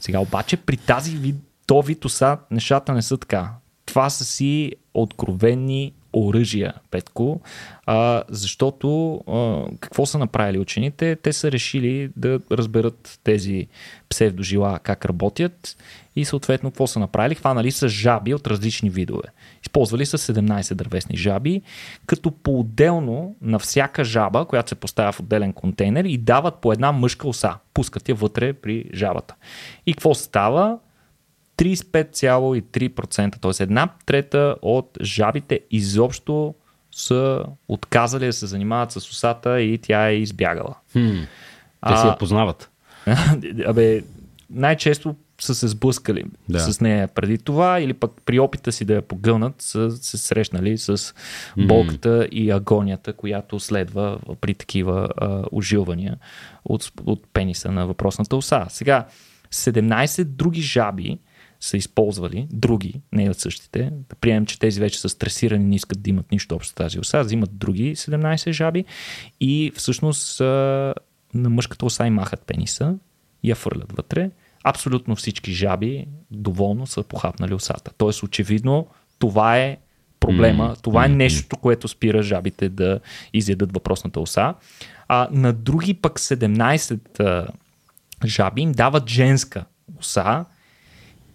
Сега обаче при тази вид, то вид оса нещата не са така. Това са си откровени оръжия, Петко, а, защото а, какво са направили учените? Те са решили да разберат тези псевдожила как работят и съответно какво са направили? Хванали са жаби от различни видове. Използвали са 17 дървесни жаби, като по-отделно на всяка жаба, която се поставя в отделен контейнер и дават по една мъжка оса. Пускат я вътре при жабата. И какво става? 35,3%, т.е. една трета от жабите изобщо са отказали да се занимават с усата и тя е избягала. Хм, те си я познават. Абе, най-често са се сблъскали да. с нея преди това или пък при опита си да я погълнат са се срещнали с болката mm. и агонията, която следва при такива а, ожилвания от, от пениса на въпросната оса. Сега, 17 други жаби са използвали, други, не от същите, да приемем, че тези вече са стресирани, не искат да имат нищо общо с тази оса, взимат други 17 жаби и всъщност а, на мъжката оса и махат пениса я фърлят вътре абсолютно всички жаби доволно са похапнали усата. Тоест, очевидно, това е проблема, mm-hmm. това е нещо, което спира жабите да изядат въпросната оса. А на други пък 17 а, жаби им дават женска оса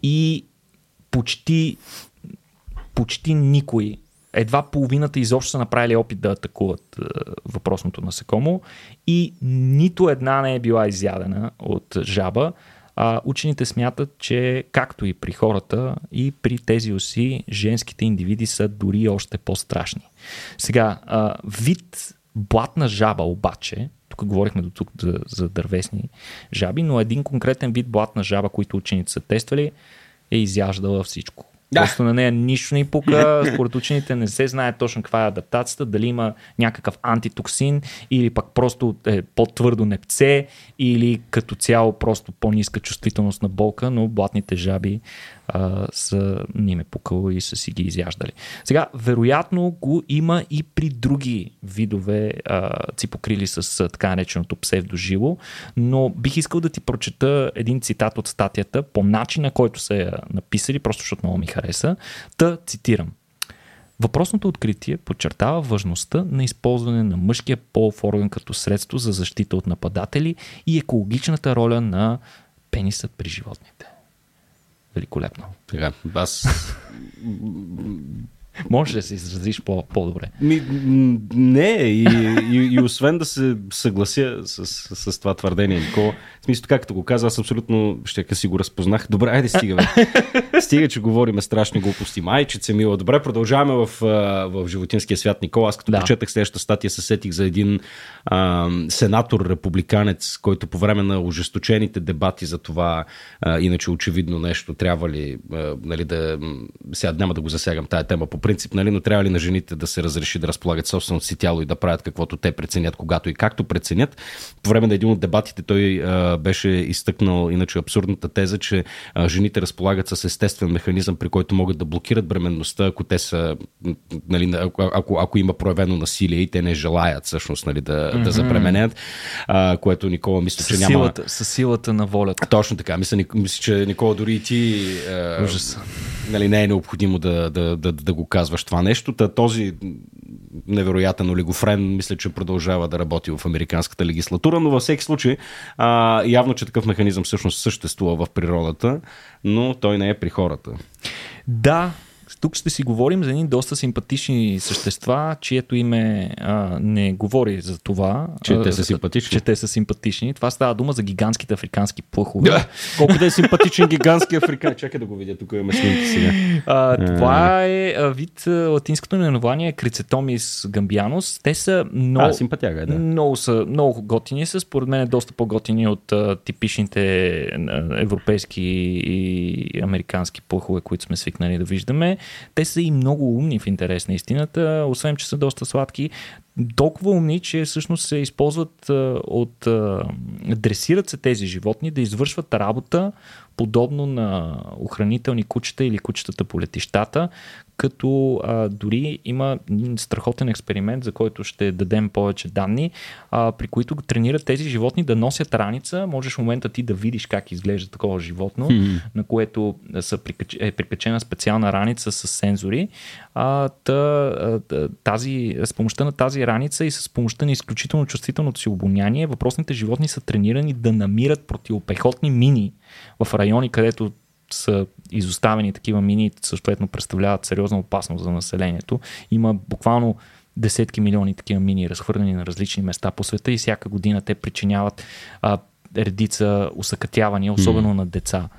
и почти, почти никой едва половината изобщо са направили опит да атакуват е, въпросното насекомо и нито една не е била изядена от жаба, а, учените смятат, че както и при хората, и при тези оси, женските индивиди са дори още по-страшни. Сега, а, вид блатна жаба обаче, тук говорихме до тук за, за дървесни жаби, но един конкретен вид блатна жаба, който учените са тествали, е изяждала всичко. Да. Просто на нея нищо не пука. Според учените не се знае точно каква е адаптацията, дали има някакъв антитоксин или пък просто е по-твърдо непце или като цяло просто по-ниска чувствителност на болка, но блатните жаби а, са ни ме пукало и са си ги изяждали. Сега, вероятно го има и при други видове а, ципокрили с така нареченото псевдожило, но бих искал да ти прочета един цитат от статията по начина, който са я написали, просто защото много ми хареса. Та цитирам. Въпросното откритие подчертава важността на използване на мъжкия полов орган като средство за защита от нападатели и екологичната роля на пенисът при животните. Великолепно. Така, аз Може да се изразиш по- по-добре. Ми, не, и, и, и освен да се съглася с, с, с това твърдение, Нико, в смисъл, както го каза, аз абсолютно ще си го разпознах. Добре, айде стига, бе. Стига, че говориме страшни глупости. Майчице мила. Добре, продължаваме в, в животинския свят, Никола. Аз като да. прочетах следващата статия, се сетих за един а, сенатор, републиканец, който по време на ожесточените дебати за това, а, иначе очевидно нещо, трябва ли, а, нали, да... Сега няма да го засягам тая тема по принцип, нали, но трябва ли на жените да се разреши да разполагат собственото си тяло и да правят каквото те преценят, когато и както преценят. По време на един от дебатите той а, беше изтъкнал иначе абсурдната теза, че а, жените разполагат с естествен механизъм, при който могат да блокират бременността, ако те са, нали, ако, ако, ако има проявено насилие и те не желаят всъщност нали, да, mm-hmm. да забременят, а, което Никола мисля, че няма... Силата, с силата на волята. Точно така. Мисля, мисля че Никола дори и ти... Ужас. Нали, не е необходимо да, да, да, да го казваш това нещо. Та, този невероятен олигофрен, мисля, че продължава да работи в американската легислатура, но във всеки случай а, явно, че такъв механизъм всъщност съществува в природата, но той не е при хората. Да, тук ще си говорим за едни доста симпатични същества, чието име а, не говори за това. Че те са симпатични. Че те са симпатични. Това става дума за гигантските африкански плъхове. Да, колко да е симпатичен гигантски африкан. Чакай да го видя, тук имаме снимки сега. А, това е а, вид, латинското наименование е Крицетомис гамбианус. Те са много, а, симпатяга, да. много, са, много готини са. Според мен е доста по-готини от а, типичните а, европейски и американски плъхове, които сме свикнали да виждаме. Те са и много умни в интерес на истината, освен че са доста сладки. Толкова умни, че всъщност се използват от. дресират се тези животни да извършват работа подобно на охранителни кучета или кучетата по летищата, като а, дори има страхотен експеримент, за който ще дадем повече данни, а, при които тренират тези животни да носят раница. Можеш в момента ти да видиш как изглежда такова животно, hmm. на което са прикач... е прикачена специална раница с сензори. А, та, тази, с помощта на тази раница и с помощта на изключително чувствителното си обоняние, въпросните животни са тренирани да намират противопехотни мини в райони, където са изоставени такива мини, съответно представляват сериозна опасност за населението. Има буквално десетки милиони такива мини, разхвърлени на различни места по света и всяка година те причиняват а, редица усъкътявания, особено mm. на деца.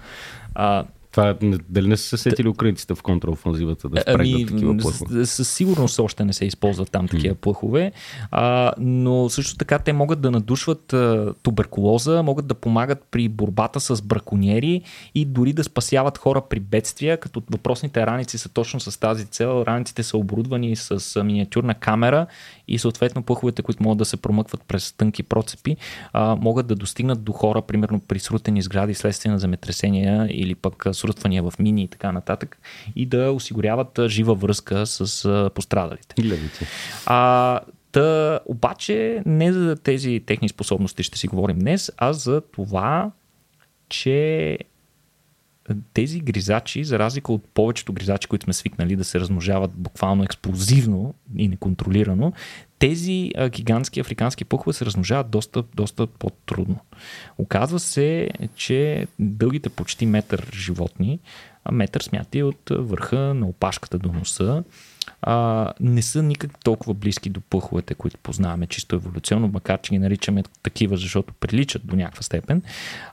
А, това, дали не са се сетили украинците в контраофанзивата да впрегнат ами, такива плъхове? Със сигурност още не се използват там такива плъхове, а, но също така те могат да надушват а, туберкулоза, могат да помагат при борбата с браконьери и дори да спасяват хора при бедствия, като въпросните раници са точно с тази цел. Раниците са оборудвани с миниатюрна камера и съответно плъховете, които могат да се промъкват през тънки процепи, а, могат да достигнат до хора, примерно при срутени сгради следствие на земетресения или пък срутвания в мини и така нататък и да осигуряват жива връзка с пострадалите. А, Та, обаче не за тези техни способности ще си говорим днес, а за това, че тези гризачи, за разлика от повечето гризачи, които сме свикнали да се размножават буквално експлозивно и неконтролирано, тези а, гигантски африкански пухове се размножават доста, доста по-трудно. Оказва се, че дългите почти метър животни, а метър смяти от върха на опашката до носа, а, не са никак толкова близки до пъховете, които познаваме чисто еволюционно, макар че ги наричаме такива, защото приличат до някаква степен.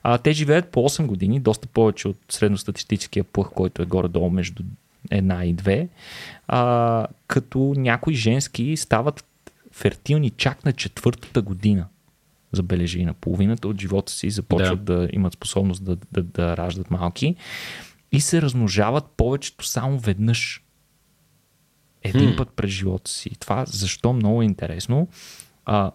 А, те живеят по 8 години, доста повече от средностатистическия пъх, който е горе-долу между една и две, а, като някои женски стават фертилни чак на четвъртата година. Забележи на половината от живота си започват да, да имат способност да, да, да раждат малки и се размножават повечето само веднъж един път през живота си. Това защо много е интересно. А,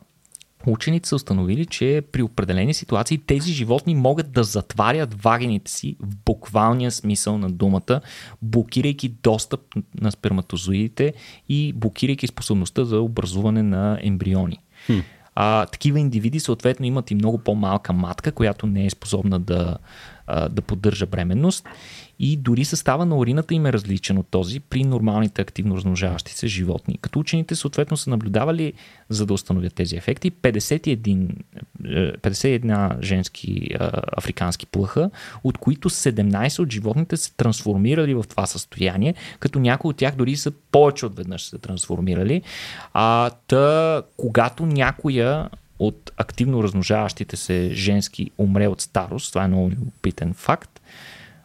Учените са установили, че при определени ситуации тези животни могат да затварят вагините си в буквалния смисъл на думата, блокирайки достъп на сперматозоидите и блокирайки способността за образуване на ембриони. Хм. А, такива индивиди съответно имат и много по-малка матка, която не е способна да, да поддържа бременност и дори състава на урината им е различен от този при нормалните активно размножаващи се животни. Като учените съответно са наблюдавали, за да установят тези ефекти, 51, 51 е, женски африкански плъха, от които 17 от животните се трансформирали в това състояние, като някои от тях дори са повече от веднъж се трансформирали. А, та, когато някоя от активно размножаващите се женски умре от старост, това е много любопитен факт,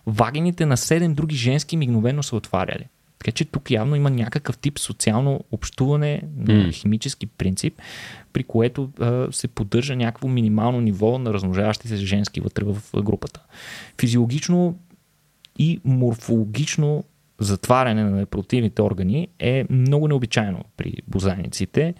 вагините на 7 други женски мигновено са отваряли. Така че тук явно има някакъв тип социално общуване на химически принцип, при което а, се поддържа някакво минимално ниво на размножаващи се женски вътре в групата. Физиологично и морфологично затваряне на непротивните органи е много необичайно при бозайниците,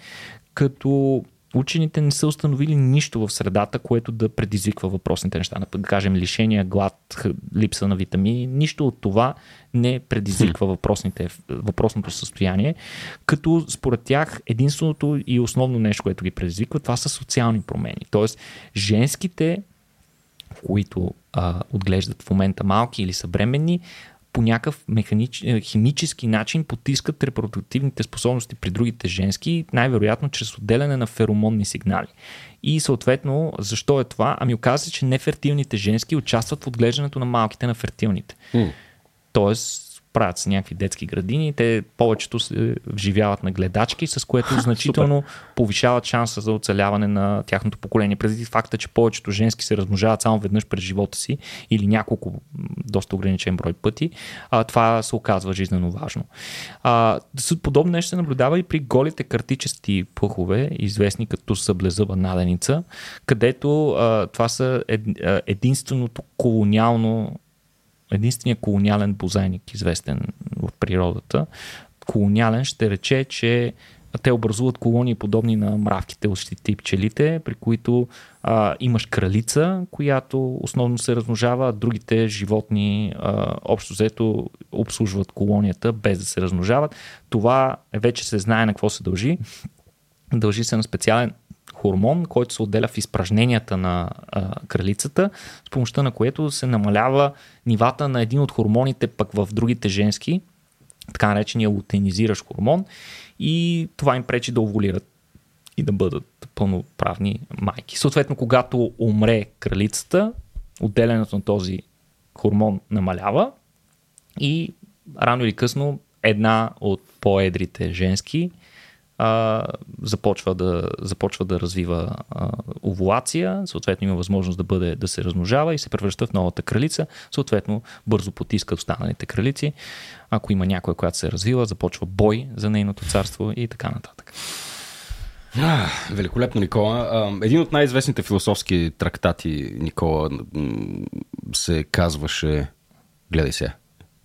като учените не са установили нищо в средата, което да предизвиква въпросните неща. Да кажем, лишения, глад, липса на витамини. Нищо от това не предизвиква въпросните, въпросното състояние, като според тях единственото и основно нещо, което ги предизвиква, това са социални промени. Тоест, женските, които а, отглеждат в момента малки или са бременни, по някакъв механич... Е, химически начин потискат репродуктивните способности при другите женски, най-вероятно чрез отделяне на феромонни сигнали. И съответно, защо е това? Ами оказва се, че нефертилните женски участват в отглеждането на малките на фертилните. Mm. Тоест, правят се някакви детски градини, те повечето се вживяват на гледачки, с което значително повишават шанса за оцеляване на тяхното поколение. Преди факта, че повечето женски се размножават само веднъж през живота си или няколко доста ограничен брой пъти, а, това се оказва жизненно важно. А, подобно нещо се наблюдава и при голите картичести пъхове, известни като съблезъба наденица, където а, това са ед, единственото колониално единствения колониален бозайник, известен в природата. Колониален ще рече, че те образуват колонии подобни на мравките, ощите и пчелите, при които а, имаш кралица, която основно се размножава, а другите животни а, общо взето обслужват колонията без да се размножават. Това вече се знае на какво се дължи. Дължи се на специален хормон, който се отделя в изпражненията на а, кралицата, с помощта на което се намалява нивата на един от хормоните пък в другите женски, така наречения лутенизиращ хормон и това им пречи да овулират и да бъдат пълноправни майки. Съответно, когато умре кралицата, отделянето на този хормон намалява и рано или късно една от по-едрите женски а, започва, да, започва да развива а, овулация, съответно има възможност да, бъде, да се размножава и се превръща в новата кралица, съответно бързо потиска останалите кралици. Ако има някоя, която се е развила, започва бой за нейното царство и така нататък. Великолепно, Никола. Един от най-известните философски трактати, Никола, се казваше Гледай се,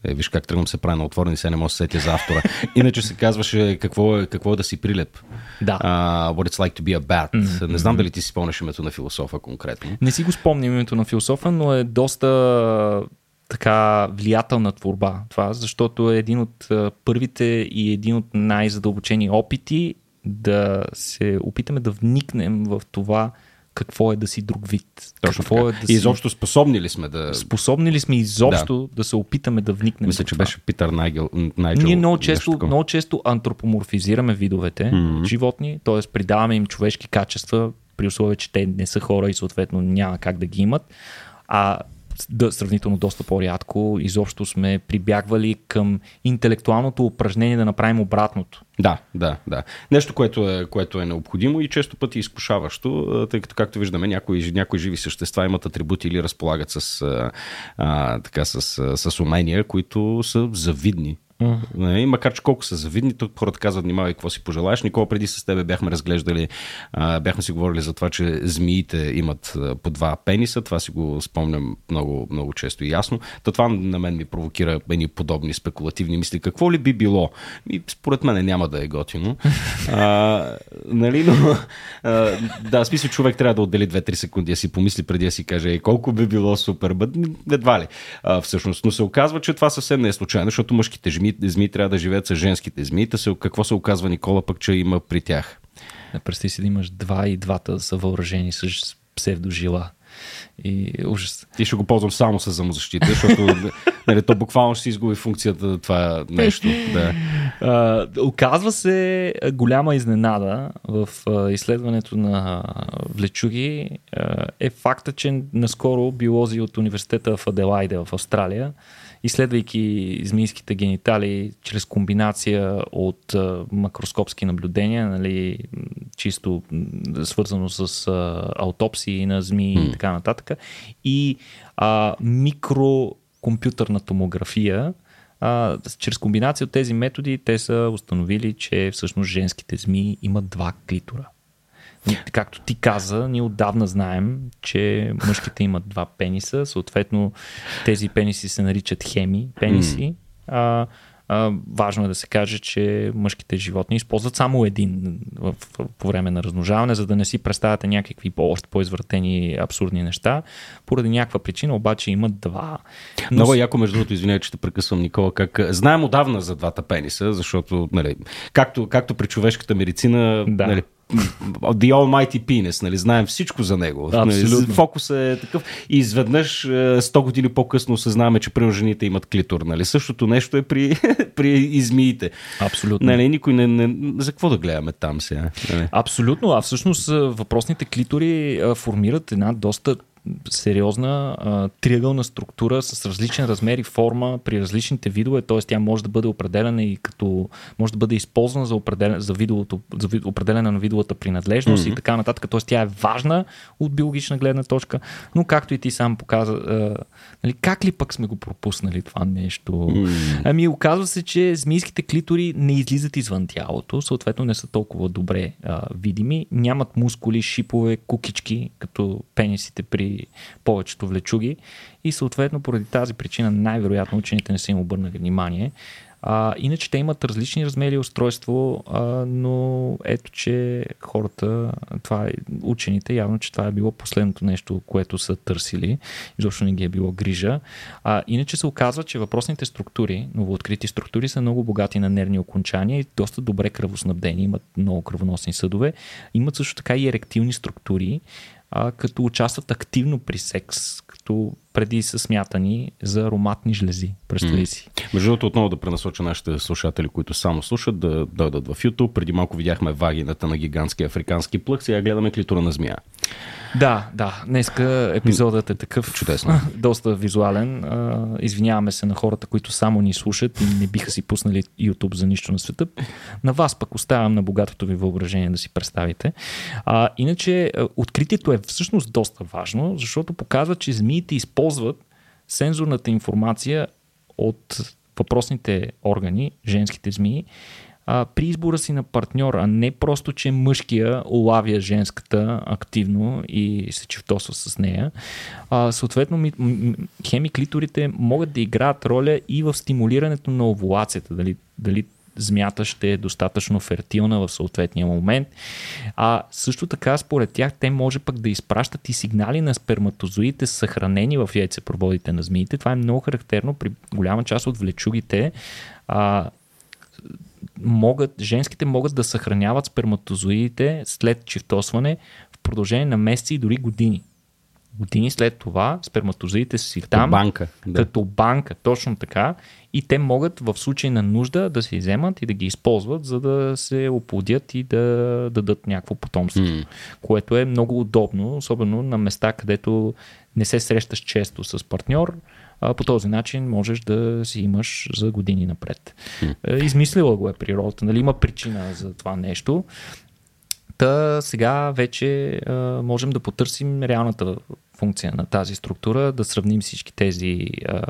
е, виж как тръгвам се прави на отворени, сега не мога да се сетя за автора. Иначе се казваше какво е, какво е да си прилеп. Да. Uh, what it's like to be a bat. Mm-hmm. Не знам дали ти си спомняш името на философа конкретно. Не си го спомням името на философа, но е доста така влиятелна творба това, защото е един от първите и един от най-задълбочени опити да се опитаме да вникнем в това какво е да си друг вид. Точно какво така. е да и изобщо способни ли сме да... Способни ли сме изобщо да, да се опитаме да вникнем Мисля, че това. беше Питър Найгел. Найджел, Ние много често, много често антропоморфизираме видовете mm-hmm. животни, т.е. придаваме им човешки качества, при условие, че те не са хора и съответно няма как да ги имат. А да, сравнително доста по-рядко, изобщо сме прибягвали към интелектуалното упражнение да направим обратното. Да, да, да. Нещо, което е, което е необходимо и често пъти изкушаващо, тъй като, както виждаме, някои, някои живи същества имат атрибути или разполагат с, а, така, с, с умения, които са завидни И макар че колко са завидни, тук хората казват, внимавай какво си пожелаеш. Никога преди с тебе бяхме разглеждали, бяхме си говорили за това, че змиите имат по два пениса. Това си го спомням много, много често и ясно. То това на мен ми провокира едни подобни спекулативни мисли. Какво ли би било? И според мен няма да е готино. А, нали, но, а, да, смисъл човек трябва да отдели 2-3 секунди да си помисли преди да си каже колко би било супер. Бъд, едва ли. А, всъщност, но се оказва, че това съвсем не е случайно, защото мъжките жми змии трябва да живеят с женските змии. Та се, какво се оказва Никола пък, че има при тях? Представи си да имаш два и двата са въоръжени с псевдожила. И ужас. И ще го ползвам само с самозащита, защото нали, то буквално ще си изгуби функцията това нещо. Да. А, оказва се голяма изненада в изследването на влечуги е факта, че наскоро биолози от университета в Аделайде в Австралия изследвайки змийските генитали чрез комбинация от а, макроскопски наблюдения, нали, чисто свързано с а, аутопсии на змии mm. и така нататък, и а, микрокомпютърна томография, а, чрез комбинация от тези методи те са установили, че всъщност женските змии имат два клитора. Както ти каза, ние отдавна знаем, че мъжките имат два пениса, съответно тези пениси се наричат хеми пениси. А, а, важно е да се каже, че мъжките животни използват само един в, в, по време на размножаване, за да не си представяте някакви още по-извратени абсурдни неща. Поради някаква причина обаче имат два. Но... Много яко, между другото, извинявай, че те прекъсвам, Никола, как знаем отдавна за двата пениса, защото, нали, както, както при човешката медицина, да. нали, The Almighty Penis, нали, знаем всичко за него. Абсолютно. Нали, фокусът е такъв. И изведнъж 100 години по-късно осъзнаваме, че примерно жените имат клитор. Нали. Същото нещо е при, при измиите. Абсолютно. Нали, никой не, не... За какво да гледаме там сега? Нали. Абсолютно, а всъщност въпросните клитори а, формират една доста сериозна а, триъгълна структура с различен размер и форма при различните видове, т.е. тя може да бъде определена и като може да бъде използвана за, определен, за, видовото, за вид, определена на видовата принадлежност mm-hmm. и така нататък. Т.е. тя е важна от биологична гледна точка, но както и ти сам показа, а, нали, как ли пък сме го пропуснали това нещо? Mm-hmm. Ами оказва се, че змийските клитори не излизат извън тялото, съответно не са толкова добре а, видими, нямат мускули, шипове, кукички, като пенисите при повечето влечуги и съответно поради тази причина най-вероятно учените не са им обърнали внимание. А, иначе те имат различни размери устройство, а, но ето, че хората, това е, учените, явно, че това е било последното нещо, което са търсили. Изобщо не ги е било грижа. А, иначе се оказва, че въпросните структури, новооткрити структури, са много богати на нервни окончания и доста добре кръвоснабдени, имат много кръвоносни съдове. Имат също така и еректилни структури, а, като участват активно при секс, като преди са смятани за ароматни жлези. Представи си. Между другото, отново да пренасоча нашите слушатели, които само слушат, да дойдат в YouTube. Преди малко видяхме вагината на гигантски африкански плък, сега гледаме клитора на змия. Да, да. Днеска епизодът е такъв. Чудесно. Доста визуален. Извиняваме се на хората, които само ни слушат и не биха си пуснали YouTube за нищо на света. На вас пък оставям на богатото ви въображение да си представите. А, иначе, откритието е всъщност доста важно, защото показва, че змиите използват сензорната информация от въпросните органи, женските змии, а, при избора си на партньор, а не просто, че мъжкия улавя женската активно и се чевтосва с нея. А, съответно, ми, хемиклиторите могат да играят роля и в стимулирането на овулацията, дали, дали змята ще е достатъчно фертилна в съответния момент. А също така, според тях, те може пък да изпращат и сигнали на сперматозоидите, съхранени в яйцепроводите на змиите. Това е много характерно при голяма част от влечугите. А, могат, женските могат да съхраняват сперматозоидите след чифтосване в продължение на месеци и дори години. Години след това сперматозоидите си като там. банка. Да. Като банка, точно така. И те могат в случай на нужда да се иземат и да ги използват, за да се оплодят и да дадат някакво потомство. Mm. Което е много удобно, особено на места, където не се срещаш често с партньор а, по този начин можеш да си имаш за години напред. Mm. Измислила го е природата, нали? има причина за това нещо. Та сега вече а, можем да потърсим реалната функция на тази структура, да сравним всички тези а,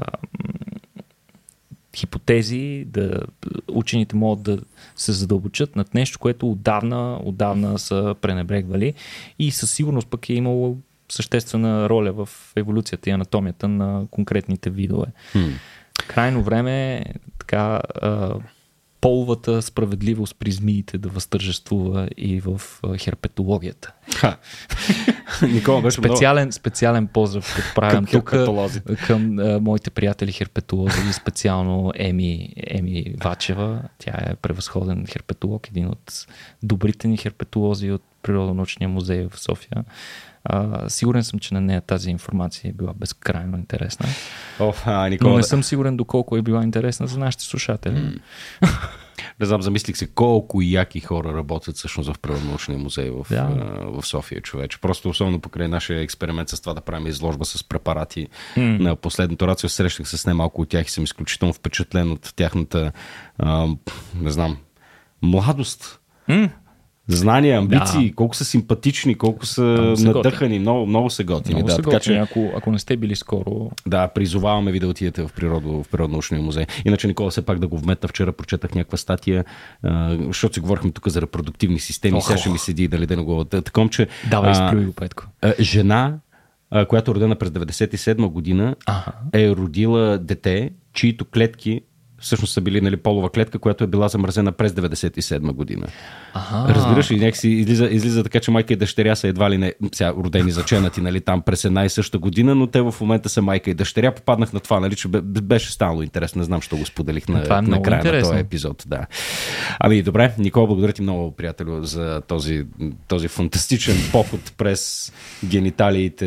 хипотези, да учените могат да се задълбочат над нещо, което отдавна, отдавна са пренебрегвали и със сигурност пък е имало съществена роля в еволюцията и анатомията на конкретните видове. Hmm. Крайно време е така половата справедливост при змиите да възтържествува и в херпетологията. Никола беше специален, специален поздрав отправям тук към а, моите приятели херпетолози и специално Еми, Еми Вачева. Тя е превъзходен херпетолог, един от добрите ни херпетолози от Природонаучния музей в София. А, сигурен съм, че на нея тази информация е била безкрайно интересна. Оф, а, Никола... Но не съм сигурен доколко е била интересна за нашите слушатели. Не знам, замислих се колко яки хора работят всъщност в Природонаучния музей в, да. в София, човече. Просто особено покрай нашия експеримент с това да правим изложба с препарати mm. на последното рацио. Срещах се с немалко от тях и съм изключително впечатлен от тяхната, а, не знам, младост. Mm знания, амбиции, да. колко са симпатични, колко са много надъхани, много, много са готини. Много да, са така, готини, че... ако, ако не сте били скоро. Да, призоваваме ви да отидете в, природо, в Природонаучния музей. Иначе, Никола, все пак да го вметна. Вчера прочетах някаква статия, а, защото си говорихме тук за репродуктивни системи. Сега ще ми седи дали да не го... Таком, че... Давай, изплюй го, Петко. А, жена, а, която е родена през 97 година, ага. е родила дете, чието клетки всъщност са били нали, полова клетка, която е била замразена през 97 година. Ага. Разбираш ли, някакси излиза, излиза така, че майка и дъщеря са едва ли не сега, родени заченати нали, там през една и съща година, но те в момента са майка и дъщеря. Попаднах на това, нали, че беше станало интересно. Не знам, що го споделих на, Това е на много края интересно. на този епизод. Да. Ами добре, Никола, благодаря ти много, приятелю, за този, този фантастичен поход през гениталиите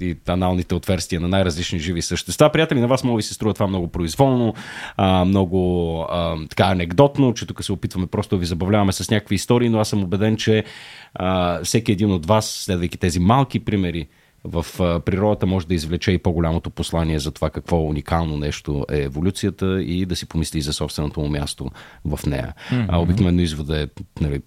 и аналните отверстия на най-различни живи същества. Приятели, на вас да ви се струва това много произволно, а, много а, така анекдотно, че тук се опитваме просто да ви забавляваме с някакви истории, но аз съм убеден, че а, всеки един от вас, следвайки тези малки примери, в природата може да извлече и по-голямото послание за това какво уникално нещо е еволюцията и да си помисли за собственото му място в нея. Mm-hmm. А, обикновено извода е нали,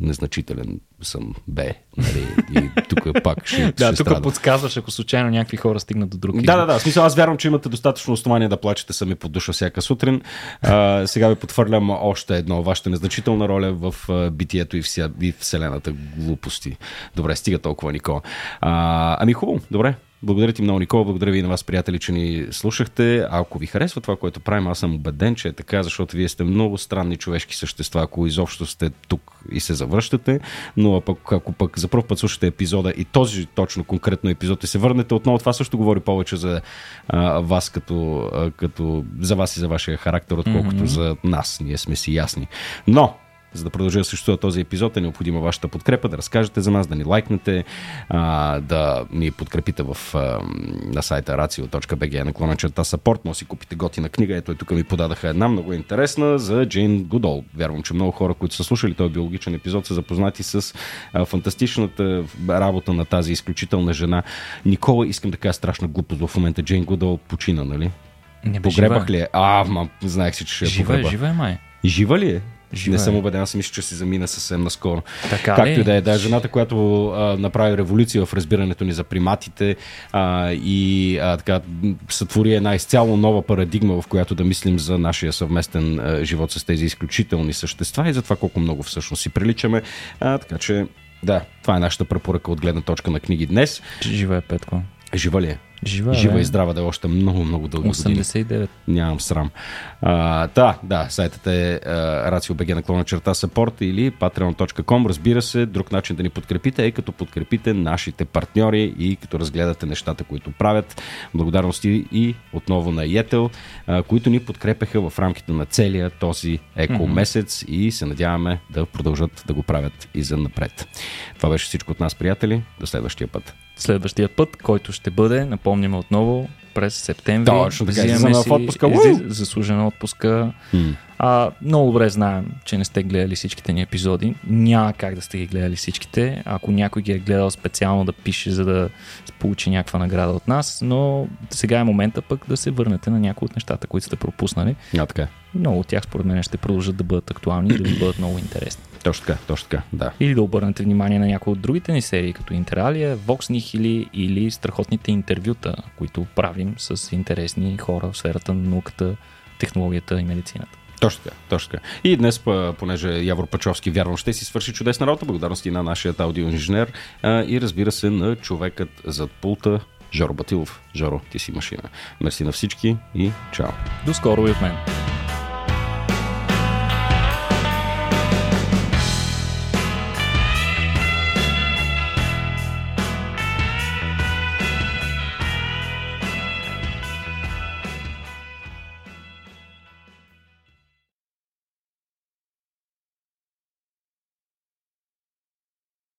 незначителен съм бе. Нали, и тук пак ще, Да, ще тук страда. подсказваш, ако случайно някакви хора стигнат до друг Да, да, да. Смисъл, аз вярвам, че имате достатъчно основание да плачете сами под душа всяка сутрин. А, сега ви потвърлям още едно. Вашата незначителна роля в битието и, вся, и вселената глупости. Добре, стига толкова, Никола. А, ами хубаво, добре. Благодаря ти много, Никола. Благодаря ви и на вас, приятели, че ни слушахте. А ако ви харесва това, което правим, аз съм убеден, че е така, защото вие сте много странни човешки същества, ако изобщо сте тук и се завръщате. Но пък, ако пък за първ път слушате епизода и този точно конкретно епизод и се върнете отново, това също говори повече за а, вас като, а, като за вас и за вашия характер, отколкото mm-hmm. за нас. Ние сме си ясни. Но за да продължи да съществува този епизод е необходима вашата подкрепа, да разкажете за нас, да ни лайкнете, а, да ни подкрепите в, а, на сайта racio.bg наклона черта support, може да си купите готина книга. Ето и тук ми подадаха една много интересна за Джейн Гудол. Вярвам, че много хора, които са слушали този биологичен епизод, са запознати с а, фантастичната работа на тази изключителна жена. Никола, искам да кажа страшна глупост в момента. Джейн Гудол почина, нали? Не, бе, Погребах жива е. ли е? А, ма, знаех си, че ще Жива е, погреба. жива е, май. Жива ли е? Жива не съм убеден, аз мисля, че си замина съвсем наскоро. Така Както и да е, да, жената, която а, направи революция в разбирането ни за приматите а, и а, така сътвори една изцяло нова парадигма, в която да мислим за нашия съвместен а, живот с тези изключителни същества и за това колко много всъщност си приличаме. А, така че, да, това е нашата препоръка от гледна точка на книги днес. Жива е Петко. Жива ли е? Жива. Жива и здрава да е още много, много години. 89. Нямам срам. А, да, да, сайтът е RACIO.BG наклона черта support или patreon.com. Разбира се, друг начин да ни подкрепите е като подкрепите нашите партньори и като разгледате нещата, които правят. Благодарности и отново на Йетел, а, които ни подкрепяха в рамките на целия този еко месец и се надяваме да продължат да го правят и за напред. Това беше всичко от нас, приятели. До следващия път. Следващия път, който ще бъде, напомняме отново, през септември. Точно така, Взимаме си отпуска. изли- Заслужена отпуска. М. А, много добре знаем, че не сте гледали всичките ни епизоди. Няма как да сте ги гледали всичките. Ако някой ги е гледал специално да пише, за да получи някаква награда от нас, но сега е момента пък да се върнете на някои от нещата, които сте пропуснали. А, така. е. Много от тях, според мен, ще продължат да бъдат актуални и да бъдат много интересни. Точно така, точно така, да. Или да обърнете внимание на някои от другите ни серии, като Интералия, Vox Nihili или страхотните интервюта, които правим с интересни хора в сферата на науката, технологията и медицината. Точно така, точно така. И днес, понеже Явор Пачовски вярвам ще си свърши чудесна работа, благодарности на нашия аудиоинженер и разбира се на човекът зад пулта Жоро Батилов. Жоро, ти си машина. Мерси на всички и чао. До скоро и от мен.